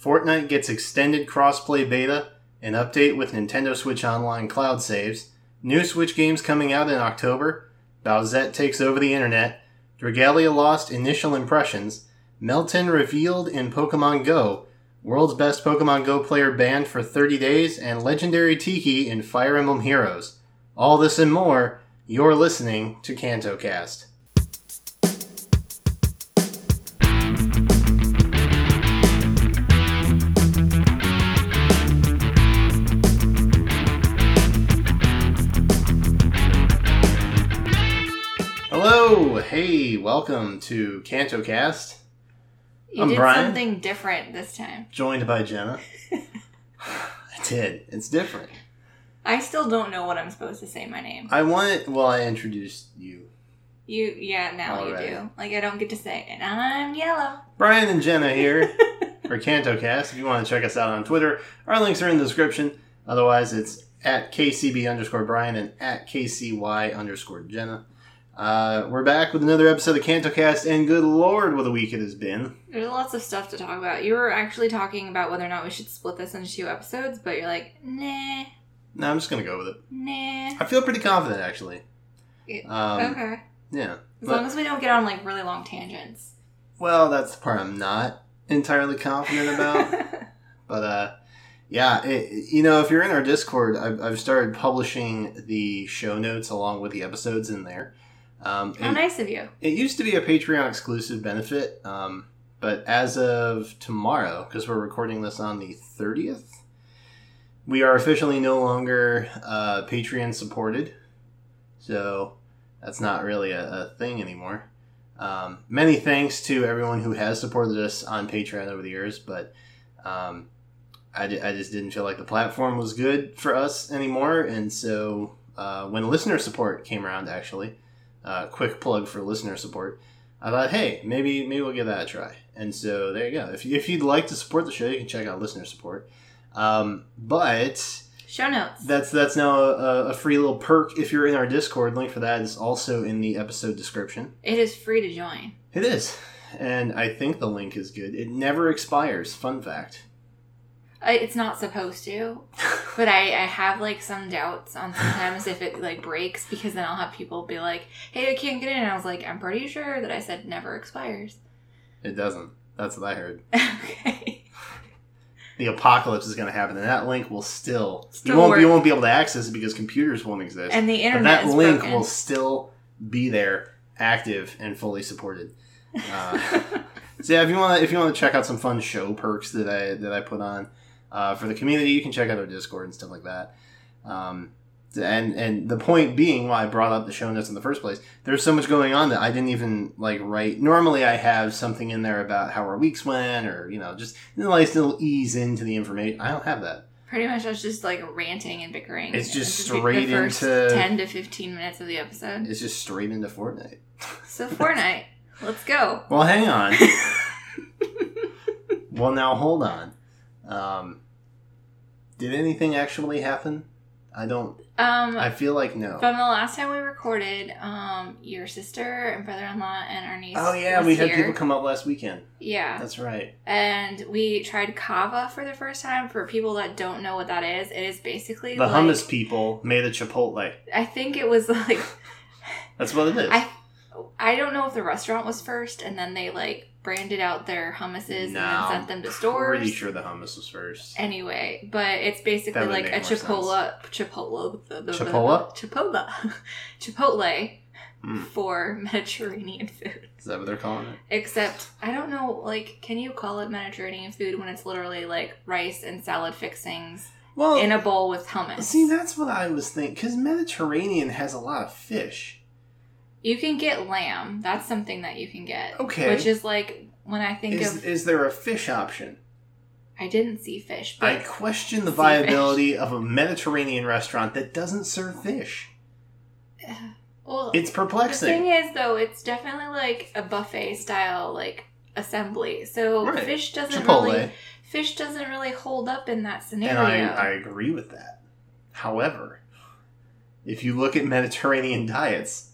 Fortnite gets extended crossplay beta, an update with Nintendo Switch Online cloud saves, new Switch games coming out in October, Bowsette takes over the internet, Dragalia lost initial impressions, Meltan revealed in Pokemon Go, world's best Pokemon Go player banned for 30 days, and legendary Tiki in Fire Emblem Heroes. All this and more, you're listening to KantoCast. Hey, welcome to KantoCast, You I'm did Brian. something different this time. joined by Jenna. I did. It's different. I still don't know what I'm supposed to say my name. I wanted. Well, I introduced you, You, yeah, now Alright. you do. Like, I don't get to say, and I'm yellow. Brian and Jenna here for KantoCast. If you want to check us out on Twitter, our links are in the description. Otherwise, it's at KCB underscore Brian and at KCY underscore Jenna. Uh, we're back with another episode of KantoCast, and good lord, what a week it has been. There's lots of stuff to talk about. You were actually talking about whether or not we should split this into two episodes, but you're like, nah, No, I'm just gonna go with it. nah. I feel pretty confident, actually. Um, okay. Yeah. As But- long as we don't get on, like, really long tangents. Well, that's the part I'm not entirely confident about. but uh, yeah, it, you know, if you're in our Discord, I've, I've started publishing the show notes along with the episodes in there. Um, How nice of you. it used to be a Patreon exclusive benefit, um, but as of tomorrow, because we're recording this on the 30th, we are officially no longer uh, Patreon supported. So that's not really a, a thing anymore. Um, many thanks to everyone who has supported us on Patreon over the years, but um, I, just didn't feel like the platform was good for us anymore. And so uh, when listener support came around, actually, uh, quick plug for listener support, I thought, hey, maybe maybe we'll give that a try. And so there you go. If, if you'd like to support the show, you can check out listener support. Um, but Show notes. that's that's now a, a free little perk if you're in our Discord. Link for that is also in the episode description. it is free to join. It is, and I think the link is good. It never expires. Fun fact. It's not supposed to, but I, I have like some doubts on sometimes if it like breaks because then I'll have people be like, "Hey, I can't get in." And I was like, "I'm pretty sure that I said never expires." It doesn't. That's what I heard. okay. The apocalypse is going to happen, and that link will still, Still you won't you won't be able to access it because computers won't exist. And the but internet that link broken. will still be there, active and fully supported. Uh, So yeah, if you want to if you want to check out some fun show perks that I that I put on uh, for the community, you can check out our Discord and stuff like that. Um, and and the point being why I brought up the show notes in the first place, there's so much going on that I didn't even like write. Normally, I have something in there about how our weeks went, or you know, just a nice little ease into the information. I don't have that. Pretty much, I was just like ranting and bickering. It's just the- straight first into- ten to fifteen minutes of the episode. It's just straight into Fortnite. So Fortnite, let's go. Well, hang on. well, now hold on. Um, did anything actually happen? I don't. Um, I feel like no. From the last time we recorded, um, your sister and brother-in-law and our niece. Oh yeah, we had here. people come up last weekend. Yeah, That's right. and we tried Cava for the first time. For people that don't know what that is, it is basically The like, hummus people made a Chipotle. I think it was like That's what it is. I I don't know if the restaurant was first, and then they like branded out their hummuses and then sent them to stores. Pretty sure the hummus was first. Anyway, but it's basically like a more sense. chipotle, chipotle, the- the- the- Chipotle? chipotle, chipotle Mm. for Mediterranean food. Is that what they're calling it? Except I don't know, like, can you call it Mediterranean food when it's literally like rice and salad fixings Well, in a bowl with hummus? see, that's what I was thinking. Because Mediterranean has a lot of fish. You can get lamb. That's something that you can get. Okay. Which is like when I think Is of, is there a fish option? I didn't see fish, I question the viability of a Mediterranean restaurant that doesn't serve fish. well, It's perplexing. the thing is though, it's definitely like a buffet style like assembly. So Right. fish doesn't Chipotle, really fish doesn't really hold up in that scenario. and I, I agree with that. However, if you look at Mediterranean diets,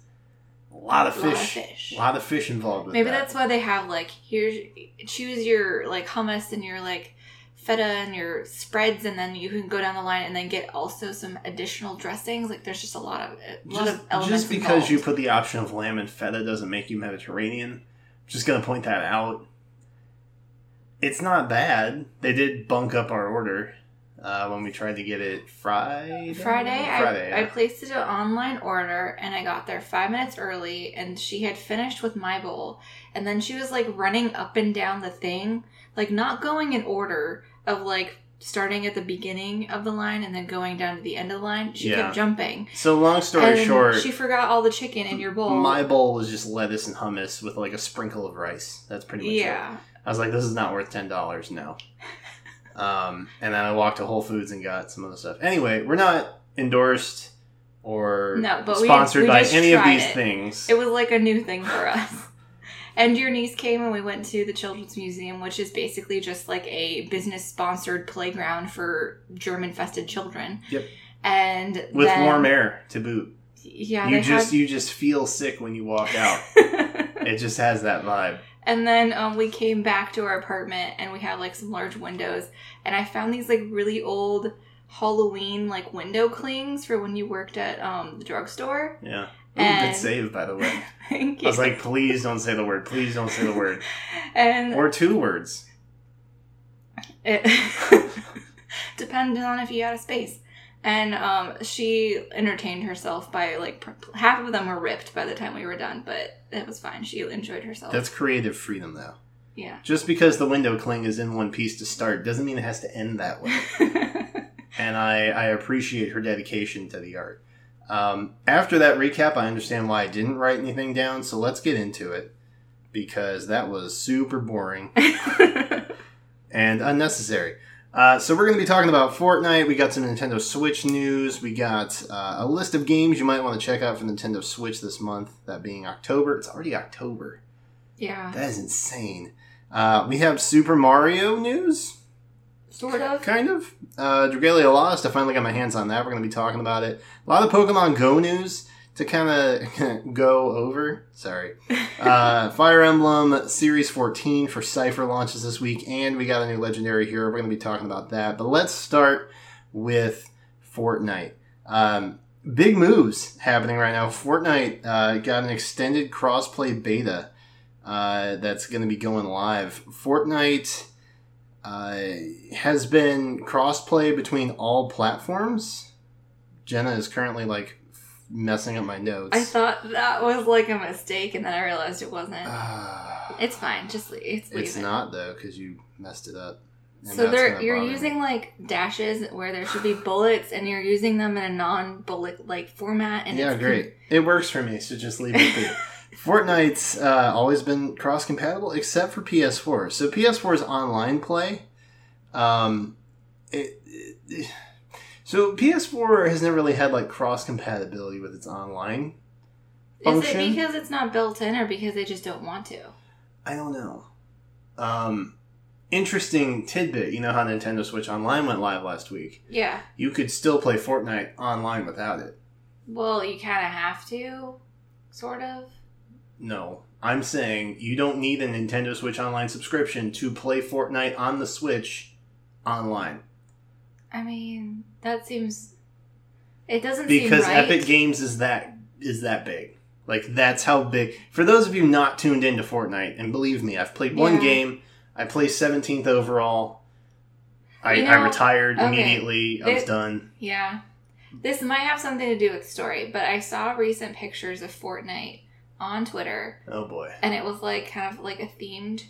lot of A lot of fish, fish. a lot of fish involved with Maybe that. that's why they have like here's choose your like hummus and your like feta and your spreads, and then you can go down the line and then get also some additional dressings. Like there's just a lot of a lot Just, of elements. just because you put the option of lamb and feta doesn't make you Mediterranean. I'm just gonna point that out. It's not bad. They did bunk up our order uh, when we tried to get it Friday. Friday, Friday. I, I placed it an online order and I got there five minutes early and she had finished with my bowl and then she was like running up and down the thing, like not going in order of like starting at the beginning of the line and then going down to the end of the line. She Yeah. kept jumping. so long story and short, she forgot all the chicken in your bowl. my bowl was just lettuce and hummus with like a sprinkle of rice. That's pretty much it. yeah. I was like, this is not worth ten dollars. No. Um, and then I walked to Whole Foods and got some other stuff. Anyway, we're not endorsed or No, but sponsored we by any of these it. things. It was like a new thing for us. And your niece came and we went to the Children's Museum, which is basically just like a business sponsored playground for germ infested children. Yep. And with then- warm air to boot. Yeah, you just had- you just feel sick when you walk out. it just has that vibe. And then um, we came back to our apartment and we had like some large windows. And I found these like really old Halloween like window clings for when you worked at um, the drugstore. Yeah. Ooh, And- good save, by the way. Thank you. I was like, please don't say the word. Please don't say the word. and Or two words. It depended on if you had a space. And um, she entertained herself by like pr- half of them were ripped by the time we were done, but it was fine. She enjoyed herself. That's creative freedom, though. yeah. Just because the window cling is in one piece to start doesn't mean it has to end that way. and I, I appreciate her dedication to the art. Um, after that recap, I understand why I didn't write anything down, so let's get into it because that was super boring and unnecessary. Uh, so we're going to be talking about Fortnite. We got some Nintendo Switch news. We got uh, a list of games you might want to check out for Nintendo Switch this month. That being October. It's already October. yeah. That is insane. Uh, we have Super Mario news Sort of. kind of. Uh, Dragalia Lost. I finally got my hands on that. We're going to be talking about it. A lot of Pokemon Go news to kind of go over. Sorry. Uh, Fire Emblem Series 14 for Cipher launches this week, and we got a new Legendary Hero. We're going to be talking about that. But let's start with Fortnite. Um, big moves happening right now. Fortnite uh, got an extended crossplay beta uh, that's going to be going live. Fortnite uh, has been crossplay between all platforms. Jenna is currently like messing up my notes. I thought that was like a mistake, and then I realized it wasn't. Ah, it's fine. Just leave, it's leave it's it. not though because you messed it up. So that's they're you're bother me. using like dashes where there should be bullets, and you're using them in a non-bullet like format. And yeah, it's great. It works for me, so just leave it be. Fortnite's uh, always been cross compatible except for PS4. So PS4's online play. Um, it, it- so PS4 has never really had like cross compatibility with its online. Is it because it's not built in, or because they just don't want to? I don't know. Um, interesting tidbit. You know how Nintendo Switch Online went live last week. Yeah. You could still play Fortnite online without it. Well, you kind of have to, sort of. No, I'm saying you don't need a Nintendo Switch Online subscription to play Fortnite on the Switch online I mean, that seems. It doesn't because seem right. Epic Games is that is that big. Like that's how big. For those of you not tuned into Fortnite, and believe me, I've played one Yeah. game. I placed 17th overall. I, You I retired okay. immediately. I was It- done. Yeah. This might have something to do with the story, but I saw recent pictures of Fortnite on Twitter, Oh boy. and it was like kind of like a themed,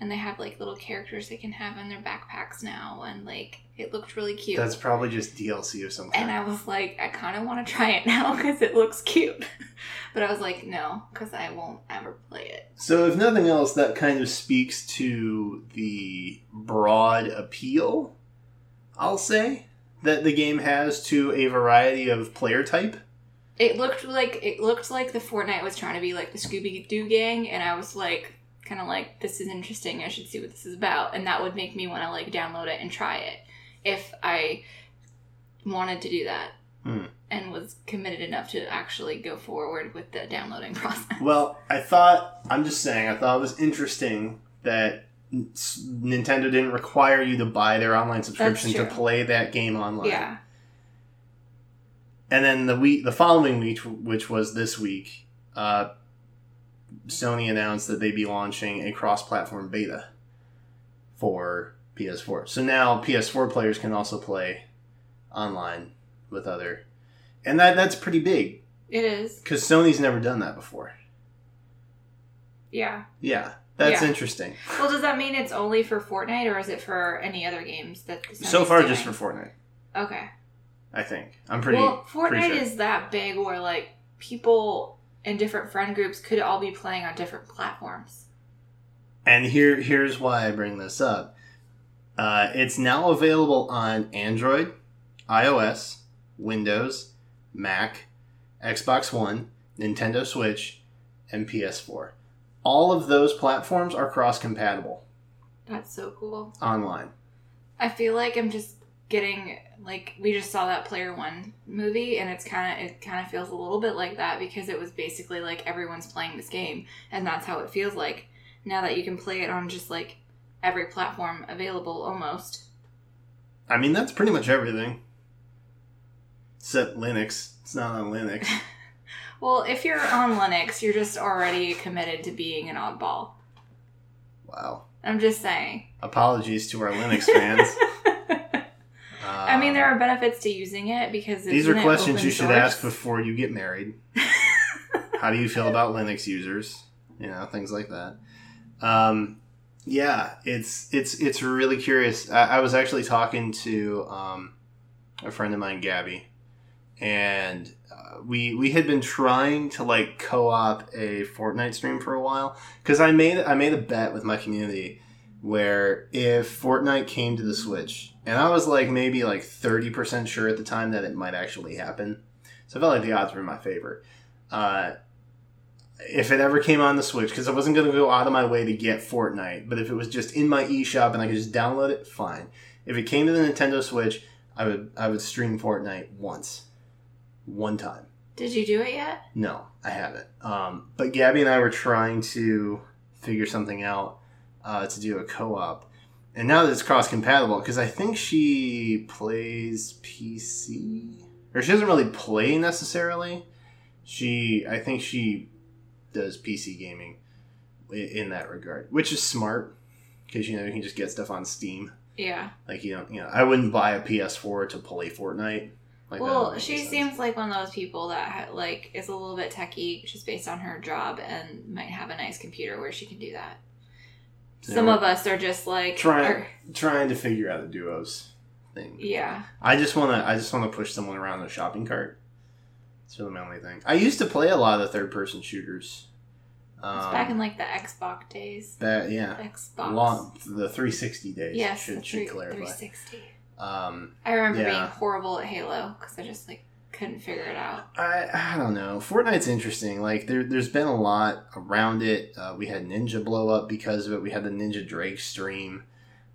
and they have like little characters they can have in their backpacks now, and like it looked really cute. That's probably just DLC of some kind. and I was like, I kind of want to try it now because it looks cute. but I was like, no, because I won't ever play it. So, if nothing else, that kind of speaks to the broad appeal, I'll say, that the game has to a variety of player type. It looked like it looked like the Fortnite was trying to be like the Scooby Doo gang, and I was like, kind of like, this is interesting. I should see what this is about, and that would make me want to like download it and try it if I wanted to do that Hmm. and was committed enough to actually go forward with the downloading process. Well, I thought, I'm just saying, I thought it was interesting that Nintendo didn't require you to buy their online subscription to play that game online. Yeah. And then the week, the following week, which was this week, uh, Sony announced that they'd be launching a cross-platform beta for PS4. So now PS4 players can also play online with other, and that that's pretty big It is. because Sony's never done that before. Yeah. Yeah, that's Yeah. interesting. Well, does that mean it's only for Fortnite or is it for any other games that Sony's so far, doing? just for Fortnite, Okay. I think. I'm pretty. well, pretty Fortnite sure. is that big where like people in different friend groups could all be playing on different platforms. And here, here's why I bring this up. Uh, it's now available on Android, iOS, Windows, Mac, Xbox One, Nintendo Switch, and PS4. All of those platforms are cross compatible That's so cool. online. I feel like I'm just getting like we just saw that Player One movie, and it's kind of it kind of feels a little bit like that because it was basically like everyone's playing this game, and that's how it feels like now that you can play it on just like every platform available almost. I mean, that's pretty much everything. Except Linux. It's not on Linux. Well, if you're on Linux, you're just already committed to being an oddball. wow. I'm just saying. Apologies to our Linux fans. I mean, there are benefits to using it because These are questions you should source. ask before you get married. How do you feel about Linux users? You know, things like that. Um, yeah, it's it's it's really curious. I, I was actually talking to um, a friend of mine, Gabby, and uh, we we had been trying to like co-op a Fortnite stream for a while because I made I made a bet with my community where if Fortnite came to the Switch, and I was like maybe like thirty percent sure at the time that it might actually happen, so I felt like the odds were in my favor. Uh, if it ever came on the Switch, because I wasn't going to go out of my way to get Fortnite, but if it was just in my eShop and I could just download it, fine. If it came to the Nintendo Switch, I would I would stream Fortnite once, one time. Did you do it yet? No, I haven't. Um, but Gabby and I were trying to figure something out uh, to do a co-op, and now that it's cross-compatible, because I think she plays PC, or she doesn't really play necessarily. She, I think she does PC gaming in that regard, which is smart because you know you can just get stuff on Steam. Yeah. Like you know, you know, I wouldn't buy a PS4 to play Fortnite. Like well, she sense. seems like one of those people that ha- like is a little bit techie just based on her job and might have a nice computer where she can do that. Some of us are just like Try- are- trying to figure out the duos thing. yeah. I just want to. I just want to push someone around the shopping cart. It's really my only thing. I used to play a lot of the third person shooters. Um, It's back in like the Xbox days. that yeah, Xbox. long the 360 days. Yes, should the should three- clarify. 360. Um, I remember Yeah. being horrible at Halo because I just like couldn't figure it out. I I don't know. Fortnite's interesting. Like there there's been a lot around it. Uh, we had Ninja blow up because of it. We had the Ninja Drake stream,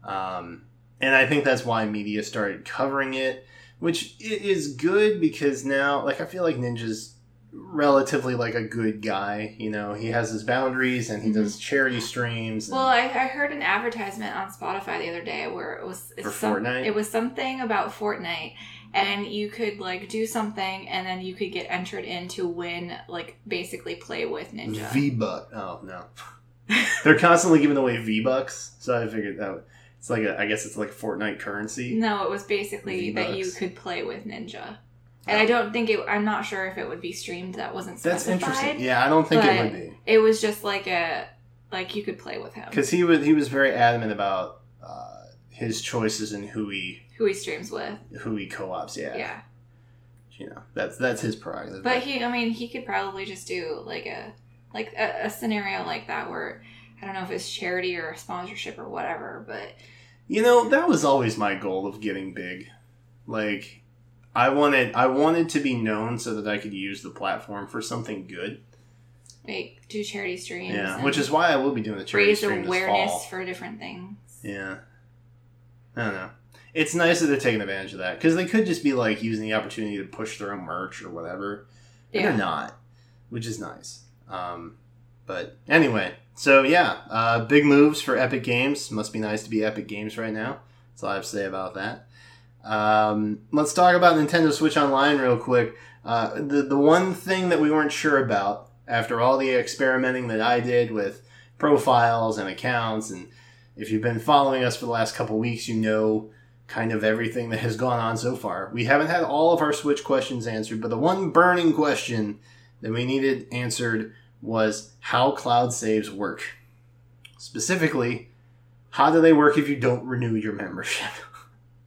um, and I think that's why media started covering it, which is good because now like I feel like Ninja's relatively like a good guy. You know, he has his boundaries and he mm-hmm. does charity streams. and- Well, I, I heard an advertisement on Spotify the other day where it was For some- Fortnite? It was something about Fortnite, and you could like do something, and then you could get entered in to win, like basically play with Ninja. V buck. Oh no, they're constantly giving away V bucks. So I figured that would- it's like a, I guess it's like Fortnite currency. no, it was basically that you could play with Ninja, and I don't think it. I'm not sure if it would be streamed. That wasn't That's specified. interesting. Yeah, I don't think it would be It was just like a like you could play with him, because he was he was very adamant about uh, his choices and who he who he streams with. who he co-ops. Yeah, yeah. you know that's that's his prerogative. But he, I mean, he could probably just do like a like a, a scenario like that where I don't know if it's charity or sponsorship or whatever, but you know that was always my goal of getting big. Like I wanted I wanted to be known so that I could use the platform for something good. like do charity streams. Yeah, which is why I will be doing the charity raise stream awareness for different things. Yeah. I don't know. It's nice that they're taking advantage of that because they could just be like using the opportunity to push their own merch or whatever. Yeah. they're not, which is nice. Um, but anyway, So yeah, uh, big moves for Epic Games. Must be nice to be Epic Games right now. That's all I have to say about that. Um, let's talk about Nintendo Switch Online real quick. Uh, the the one thing that we weren't sure about after all the experimenting that I did with profiles and accounts, and if you've been following us for the last couple weeks, you know kind of everything that has gone on so far. We haven't had all of our Switch questions answered, but the one burning question that we needed answered was how cloud saves work. Specifically, how do they work if you don't renew your membership?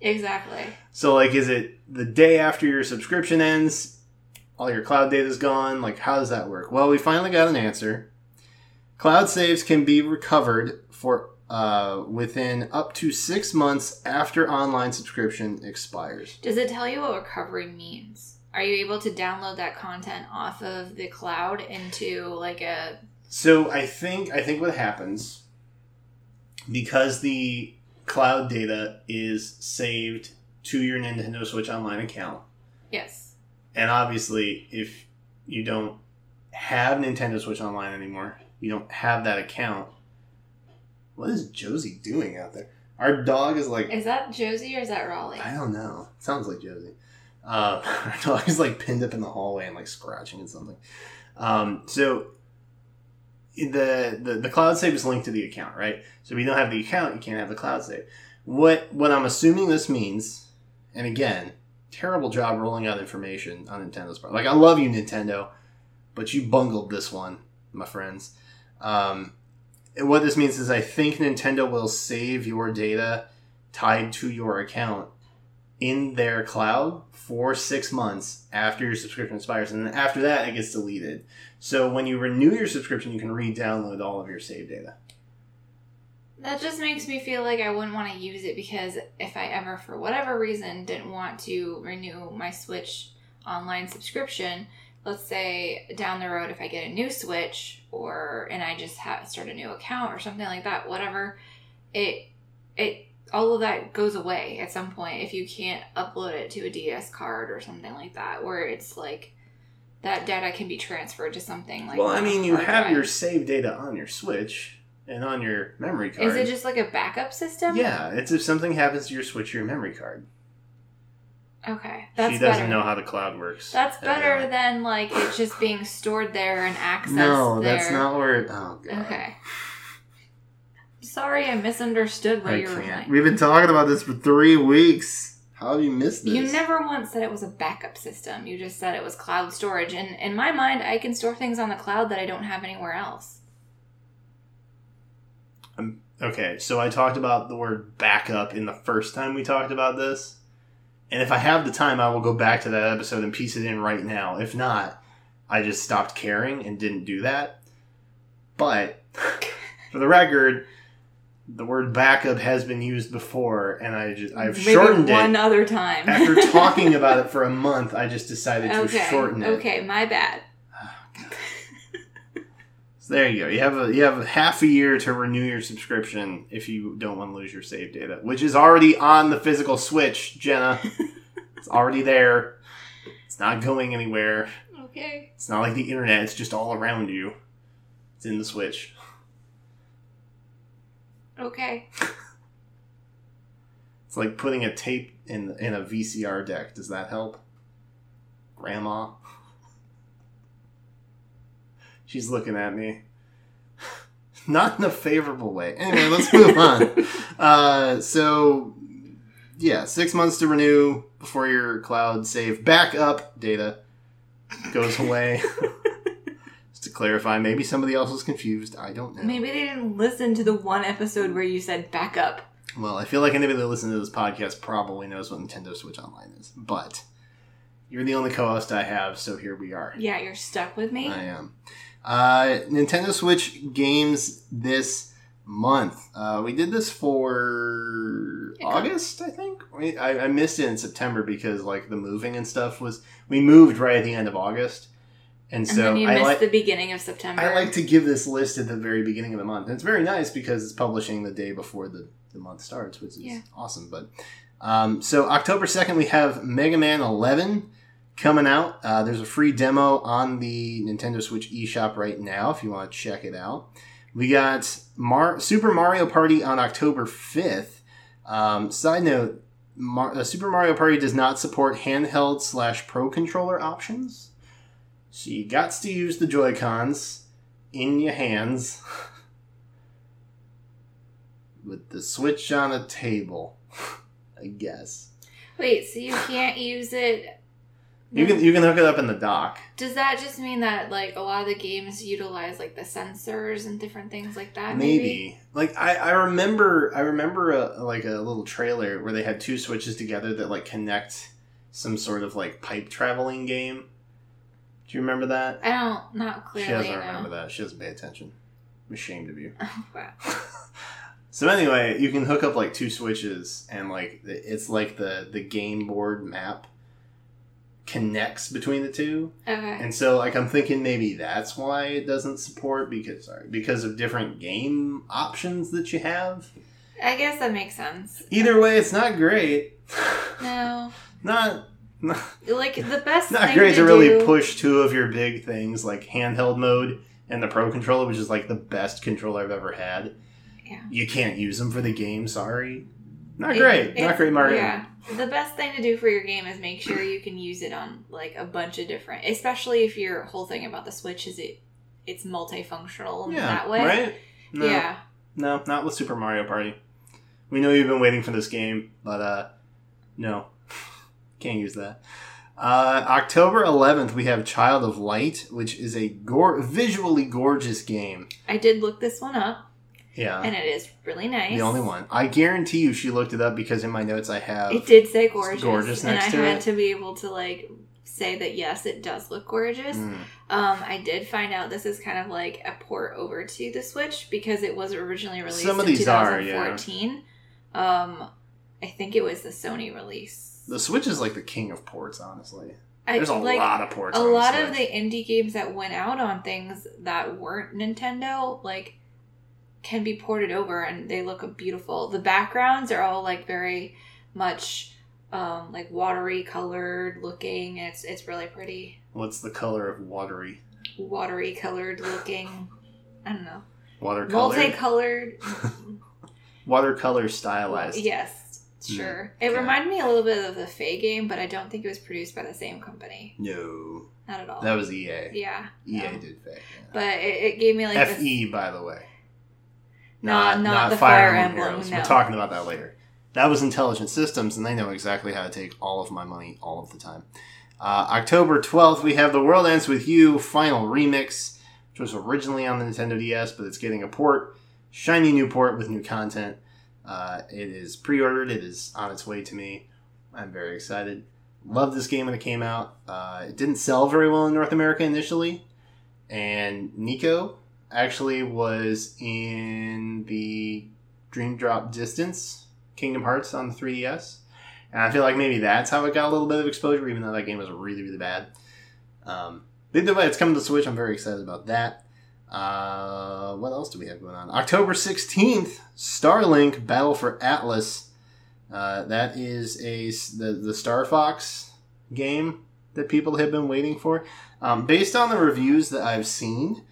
Exactly. So, like, is it the day after your subscription ends, all your cloud data is gone? Like, how does that work? Well, we finally got an answer. Cloud saves can be recovered for uh, within up to six months after online subscription expires. Does it tell you what recovery means? Are you able to download that content off of the cloud into like a So I think I think what happens because the cloud data is saved to your Nintendo Switch Online account, yes? and obviously if you don't have Nintendo Switch Online anymore, you don't have that account. What is Josie doing out there? Our dog is like Is that Josie or is that Raleigh? I don't know. Sounds like Josie. Uh, our dog is like pinned up in the hallway and like scratching at something. Um, so the, the the cloud save is linked to the account, right? So if you don't have the account, you can't have the cloud save. What what I'm assuming this means, and again, terrible job rolling out information on Nintendo's part. Like I love you, Nintendo, but you bungled this one, my friends. Um, and what this means is I think Nintendo will save your data tied to your account in their cloud for six months after your subscription expires, and then after that, it gets deleted. So when you renew your subscription, you can re-download all of your saved data. That just makes me feel like I wouldn't want to use it because if I ever, for whatever reason, didn't want to renew my Switch online subscription, let's say down the road if I get a new Switch or and I just have start a new account or something like that, whatever, it it all of that goes away at some point if you can't upload it to a DS card or something like that, where it's like that data can be transferred to something like. well, I mean, you have drive. your save data on your Switch and on your memory card. Is it just like a backup system? Yeah, it's if something happens to your Switch or your memory card. Okay, that's she doesn't better. know how the cloud works. That's better than like it's just being stored there and accessed. No, there. that's not where. It, oh god. Okay. Sorry, I misunderstood what I you were can't. saying. We've been talking about this for three weeks. How have you missed this? You never once said it was a backup system. You just said it was cloud storage. And in my mind, I can store things on the cloud that I don't have anywhere else. Um, okay, so I talked about the word backup in the first time we talked about this. And if I have the time, I will go back to that episode and piece it in right now. If not, I just stopped caring and didn't do that. But for the record, the word backup has been used before, and I just I've Maybe shortened one it. one other time. After talking about it for a month, I just decided to okay. shorten it. Okay, my bad. So there you go. You have a you have half a year to renew your subscription if you don't want to lose your save data, which is already on the physical Switch, Jenna. it's already there. It's not going anywhere. Okay. It's not like the internet. It's just all around you. It's in the Switch. Okay. It's like putting a tape in in a VCR deck. Does that help? Grandma. She's looking at me. Not in a favorable way. Anyway, let's move on. Uh, so, yeah, six months to renew before your cloud save backup data goes away. Clarify, maybe somebody else was confused. I don't know. Maybe they didn't listen to the one episode where you said backup. Well, I feel like anybody that listens to this podcast probably knows what Nintendo Switch Online is. But you're the only co-host I have, so here we are. Yeah, you're stuck with me. I am. Uh, Nintendo Switch games this month. Uh, we did this for Yeah. August, I think. We, I, I missed it in September because like the moving and stuff was. We moved right at the end of August, and, and so you I like. the beginning of September. I like to give this list at the very beginning of the month. And it's very nice because it's publishing the day before the, the month starts, which is Yeah. awesome. But um, so October 2nd, we have Mega Man 11 coming out. Uh, there's a free demo on the Nintendo Switch eShop right now if you want to check it out. We got Mar- Super Mario Party on October 5th. Um, side note Mar- uh, Super Mario Party does not support handheld slash pro controller options. So you got to use the Joy Cons in your hands with the Switch on a table, I guess. Wait, so you can't use it? You can you can hook it up in the dock. Does that just mean that like a lot of the games utilize like the sensors and different things like that? Maybe. Maybe. Like I, I remember I remember a, like a little trailer where they had two switches together that like connect some sort of like pipe traveling game. Do you remember that? I don't. Not clearly. She doesn't no. remember that. She doesn't pay attention. I'm ashamed of you. Oh, wow. so anyway, you can hook up like two switches and like it's like the the game board map connects between the two. Okay. And so like I'm thinking maybe that's why it doesn't support because sorry, because of different game options that you have. I guess that makes sense. Either way, it's not great. No. not not, Like the best not thing great to, to really do, push two of your big things like handheld mode and the pro controller, which is like the best controller I've ever had. Yeah. You can't use them for the game, sorry. Not great. it- not great marketing. Yeah. The best thing to do for your game is make sure you can use it on like a bunch of different, especially if your whole thing about the Switch is it it's multifunctional Yeah, that way. Right? No, Yeah. No, not with Super Mario Party. We know you've been waiting for this game, but uh no. Can't use that. Uh, October 11th, we have Child of Light, which is a gor- visually gorgeous game. I did look this one up, Yeah, and it is really nice. the only one. I guarantee you she looked it up because in my notes I have. It did say gorgeous, gorgeous and next I to had it. to be able to like say that yes, it does look gorgeous. Mm. Um, I did find out this is kind of like a port over to the Switch because it was originally released Some of in these are, yeah. 2014. Um, I think it was the Sony release. The Switch is like the king of ports, honestly. I, There's a like, lot of ports. a lot of the indie games that went out on things that weren't Nintendo, like, can be ported over and they look beautiful. The backgrounds are all like very much um, like watery colored looking. It's it's really pretty, What's the color of watery? watery colored looking. I don't know, Watercolor. multicolored. Watercolor stylized. yes, Sure. It okay. reminded me a little bit of the Fe game, but I don't think it was produced by the same company. No, Not at all. that was EA. yeah, EA no. did fake. but it, it gave me like this- FE, by the way. Not- not the Fire Emblem, Heroes. no. We're talking about that later. That was Intelligent Systems, and they know exactly how to take all of my money all of the time. Uh, October 12th, we have The World Ends With You Final Remix, which was originally on the Nintendo DS, but it's getting a port. Shiny new port with new content. Uh, it is pre ordered, it is on its way to me. I'm very excited. Loved this game when it came out. Uh, it didn't sell very well in North America initially, and Neku actually was in the Dream Drop Distance Kingdom Hearts on the 3DS. And I feel like maybe that's how it got a little bit of exposure, even though that game was really, really bad. Um, either way, it's coming to Switch. I'm very excited about that. Uh, what else do we have going on? October 16th, Starlink Battle for Atlas. Uh, that is a the, the Star Fox game that people have been waiting for. Um, based on the reviews that I've seen,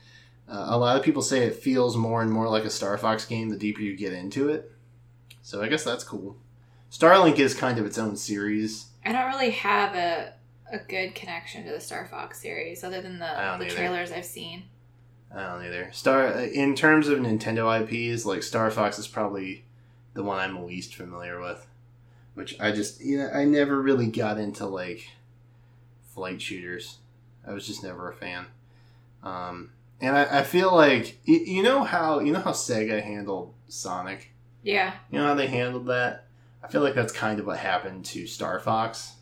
uh, a lot of people say it feels more and more like a Star Fox game the deeper you get into it. So I guess that's cool. Starlink is kind of its own series. I don't really have a a good connection to the Star Fox series other than the the trailers I've seen. I don't either. Star in terms of Nintendo IPs, like Star Fox is probably the one I'm least familiar with. Which I just you know I never really got into like flight shooters. I was just never a fan. Um, and I, I feel like you, you know how you know how Sega handled Sonic. Yeah. You know how they handled that? I feel like that's kind of what happened to Star Fox.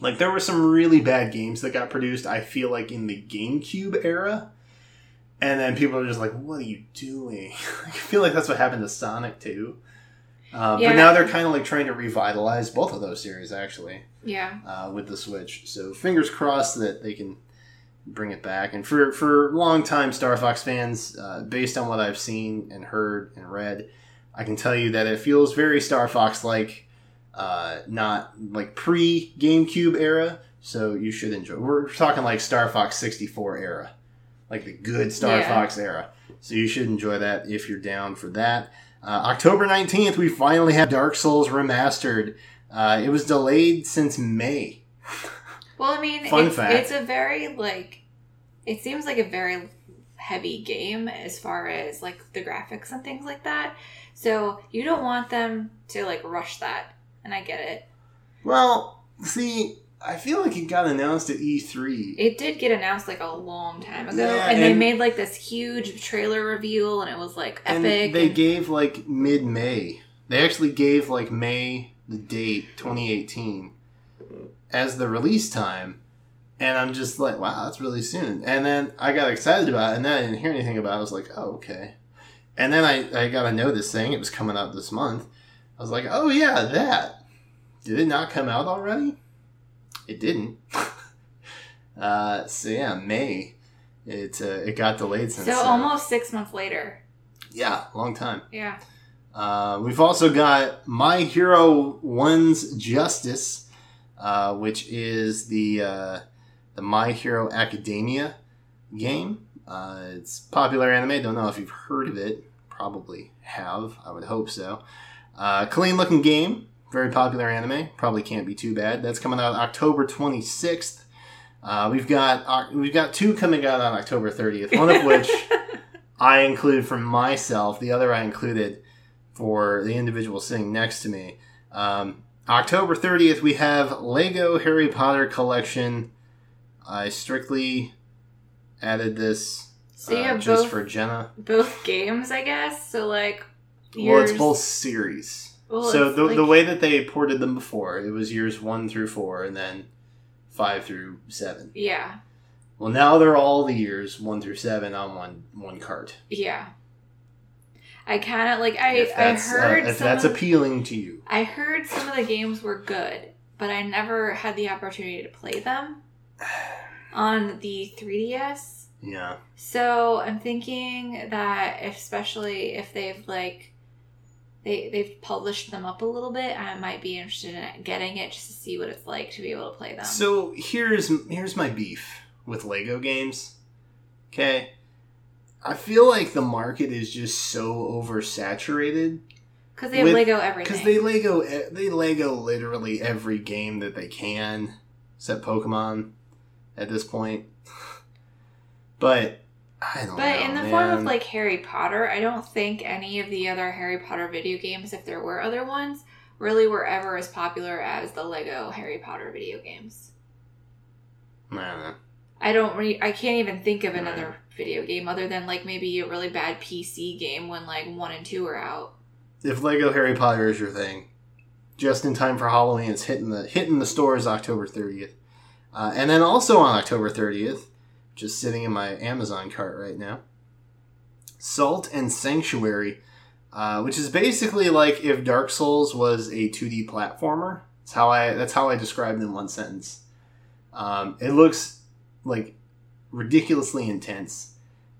Like there were some really bad games that got produced, I feel like in the GameCube era. And then people are just like, what are you doing? I feel like that's what happened to Sonic too. Uh, Yeah. But now they're kind of like trying to revitalize both of those series actually Yeah. uh, with the Switch. So fingers crossed that they can bring it back. And for for longtime Star Fox fans, uh, based on what I've seen and heard and read, I can tell you that it feels very Star Fox like, uh, not like pre GameCube era. So you should enjoy. We're talking like Star Fox sixty four era, like the good Star Yeah. Fox era. So you should enjoy that if you're down for that. Uh, October 19th, we finally have Dark Souls Remastered. Uh, it was delayed since May. Well, I mean, Fun it's, fact. it's a very like, it seems like a very heavy game as far as like the graphics and things like that. So you don't want them to like rush that, and I get it. Well, see, I feel like it got announced at E E3. It did get announced like a long time ago, Yeah, and, they made like this huge trailer reveal, and it was like and epic. they and- gave like mid May. They actually gave like May, the date, 2018, as the release time. And I'm just like, wow, that's really soon. And then I got excited about it, and then I didn't hear anything about it. I was like, oh, okay. And then I, I got a notice saying it was coming out this month. I was like, oh, yeah, that. Did it not come out already? It didn't. uh, so, yeah, May. It, uh, it got delayed since. so uh, almost six months later. Yeah, long time. Yeah. Uh, we've also got My Hero One's Justice, uh, which is the uh, the My Hero Academia game. Uh, it's popular anime. Don't know if you've heard of it. Probably have. I would hope so. Uh, clean looking game. Very popular anime. Probably can't be too bad. That's coming out October twenty sixth. Uh, we've got uh, we've got two coming out on October thirtieth. One of which I include for myself. The other I included for the individual sitting next to me. Um, October 30th, we have Lego Harry Potter Collection. I strictly added this So uh, just both for Jenna. both games, I guess. So like, Well, it's both series. Well, so the, like- the way that they ported them before, it was years one through four, and then five through seven. Yeah, Well, now they're all the years one through seven on one one cart. yeah. I kind of like I I uh, heard if some that's of, appealing to you. I heard some of the games were good, but I never had the opportunity to play them on the 3DS. Yeah. So I'm thinking that especially if they've like they they've polished them up a little bit, I might be interested in getting it just to see what it's like to be able to play them. So here's here's my beef with Lego games. Okay, I feel like the market is just so oversaturated Because they have with- Lego everything. because they Lego they Lego literally every game that they can, except Pokemon, at this point. But I don't But know. in the form of like Harry Potter, I don't think any of the other Harry Potter video games, if there were other ones, really were ever as popular as the Lego Harry Potter video games. I don't know. I don't re- I can't even think of another video game other than like maybe a really bad PC game when like 1 and 2 were out. if Lego Harry Potter is your thing, just in time for Halloween, it's hitting the hitting the stores October thirtieth, uh, and then also on October thirtieth, just sitting in my Amazon cart right now. Salt and Sanctuary, uh, which is basically like if Dark Souls was a two D platformer. That's how I that's how I described in one sentence. Um, it looks like ridiculously intense.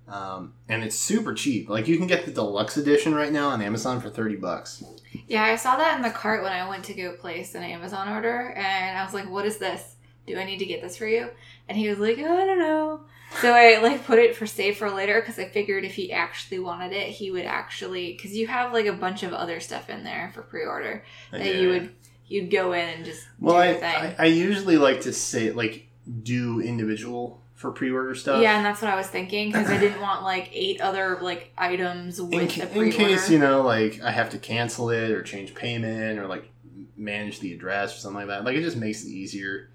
Um, and it's super cheap. Like you can get the deluxe edition right now on Amazon for thirty bucks. Yeah, I saw that in the cart when I went to go place an Amazon order and I was like, "What is this? Do I need to get this for you?" And he was like, oh, "I don't know." So I like put it for save for later because I figured if he actually wanted it, he would actually because you have like a bunch of other stuff in there for pre-order that you would you'd go in and just Well, do I, your thing. I I usually like to say like do individual for pre-order stuff. yeah, and that's what I was thinking because I didn't want like eight other like items with In, the ca- pre-order. in case you know, like I have to cancel it or change payment or like manage the address or something like that. Like it just makes it easier.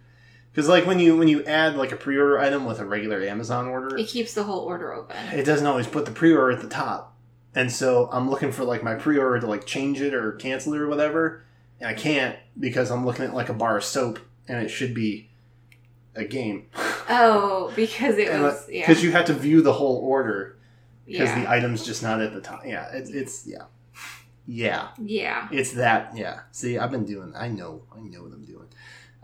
Because like when you when you add like a pre-order item with a regular Amazon order, it keeps the whole order open. it doesn't always put the pre-order at the top. And so i'm looking for like my pre-order to like change it or cancel it or whatever. And i can't because i'm looking at like a bar of soap and it should be a game. Oh, because it uh, was yeah. because you have to view the whole order because yeah. the item's just not at the top. Yeah it's, it's yeah. Yeah. Yeah. it's that yeah. See i've been doing i know i know what i'm doing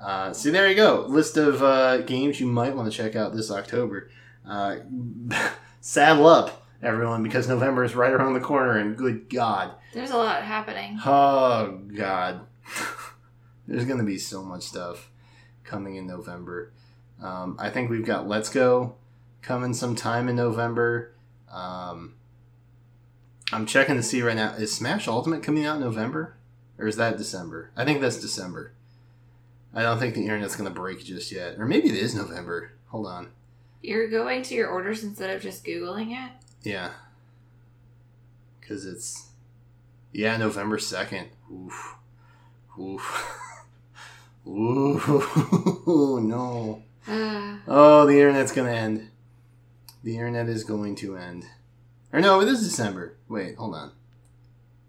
uh, see there you go list of uh, games you might want to check out this october uh, saddle up everyone because november is right around the corner and good god There's a lot happening. oh god there's gonna be so much stuff coming in november um, i think we've got let's go coming sometime in november um, I'm checking to see right now. Is Smash Ultimate coming out in November? Or is that December? I think that's December. I don't think the internet's going to break just yet. Or maybe it is November. Hold on. You're going to your orders instead of just Googling it? Yeah. Because it's. Yeah, November 2nd. Oof. Oof. Ooh, no. Uh, Oh, the internet's going to end. The internet is going to end. Or no, it is December. Wait, hold on.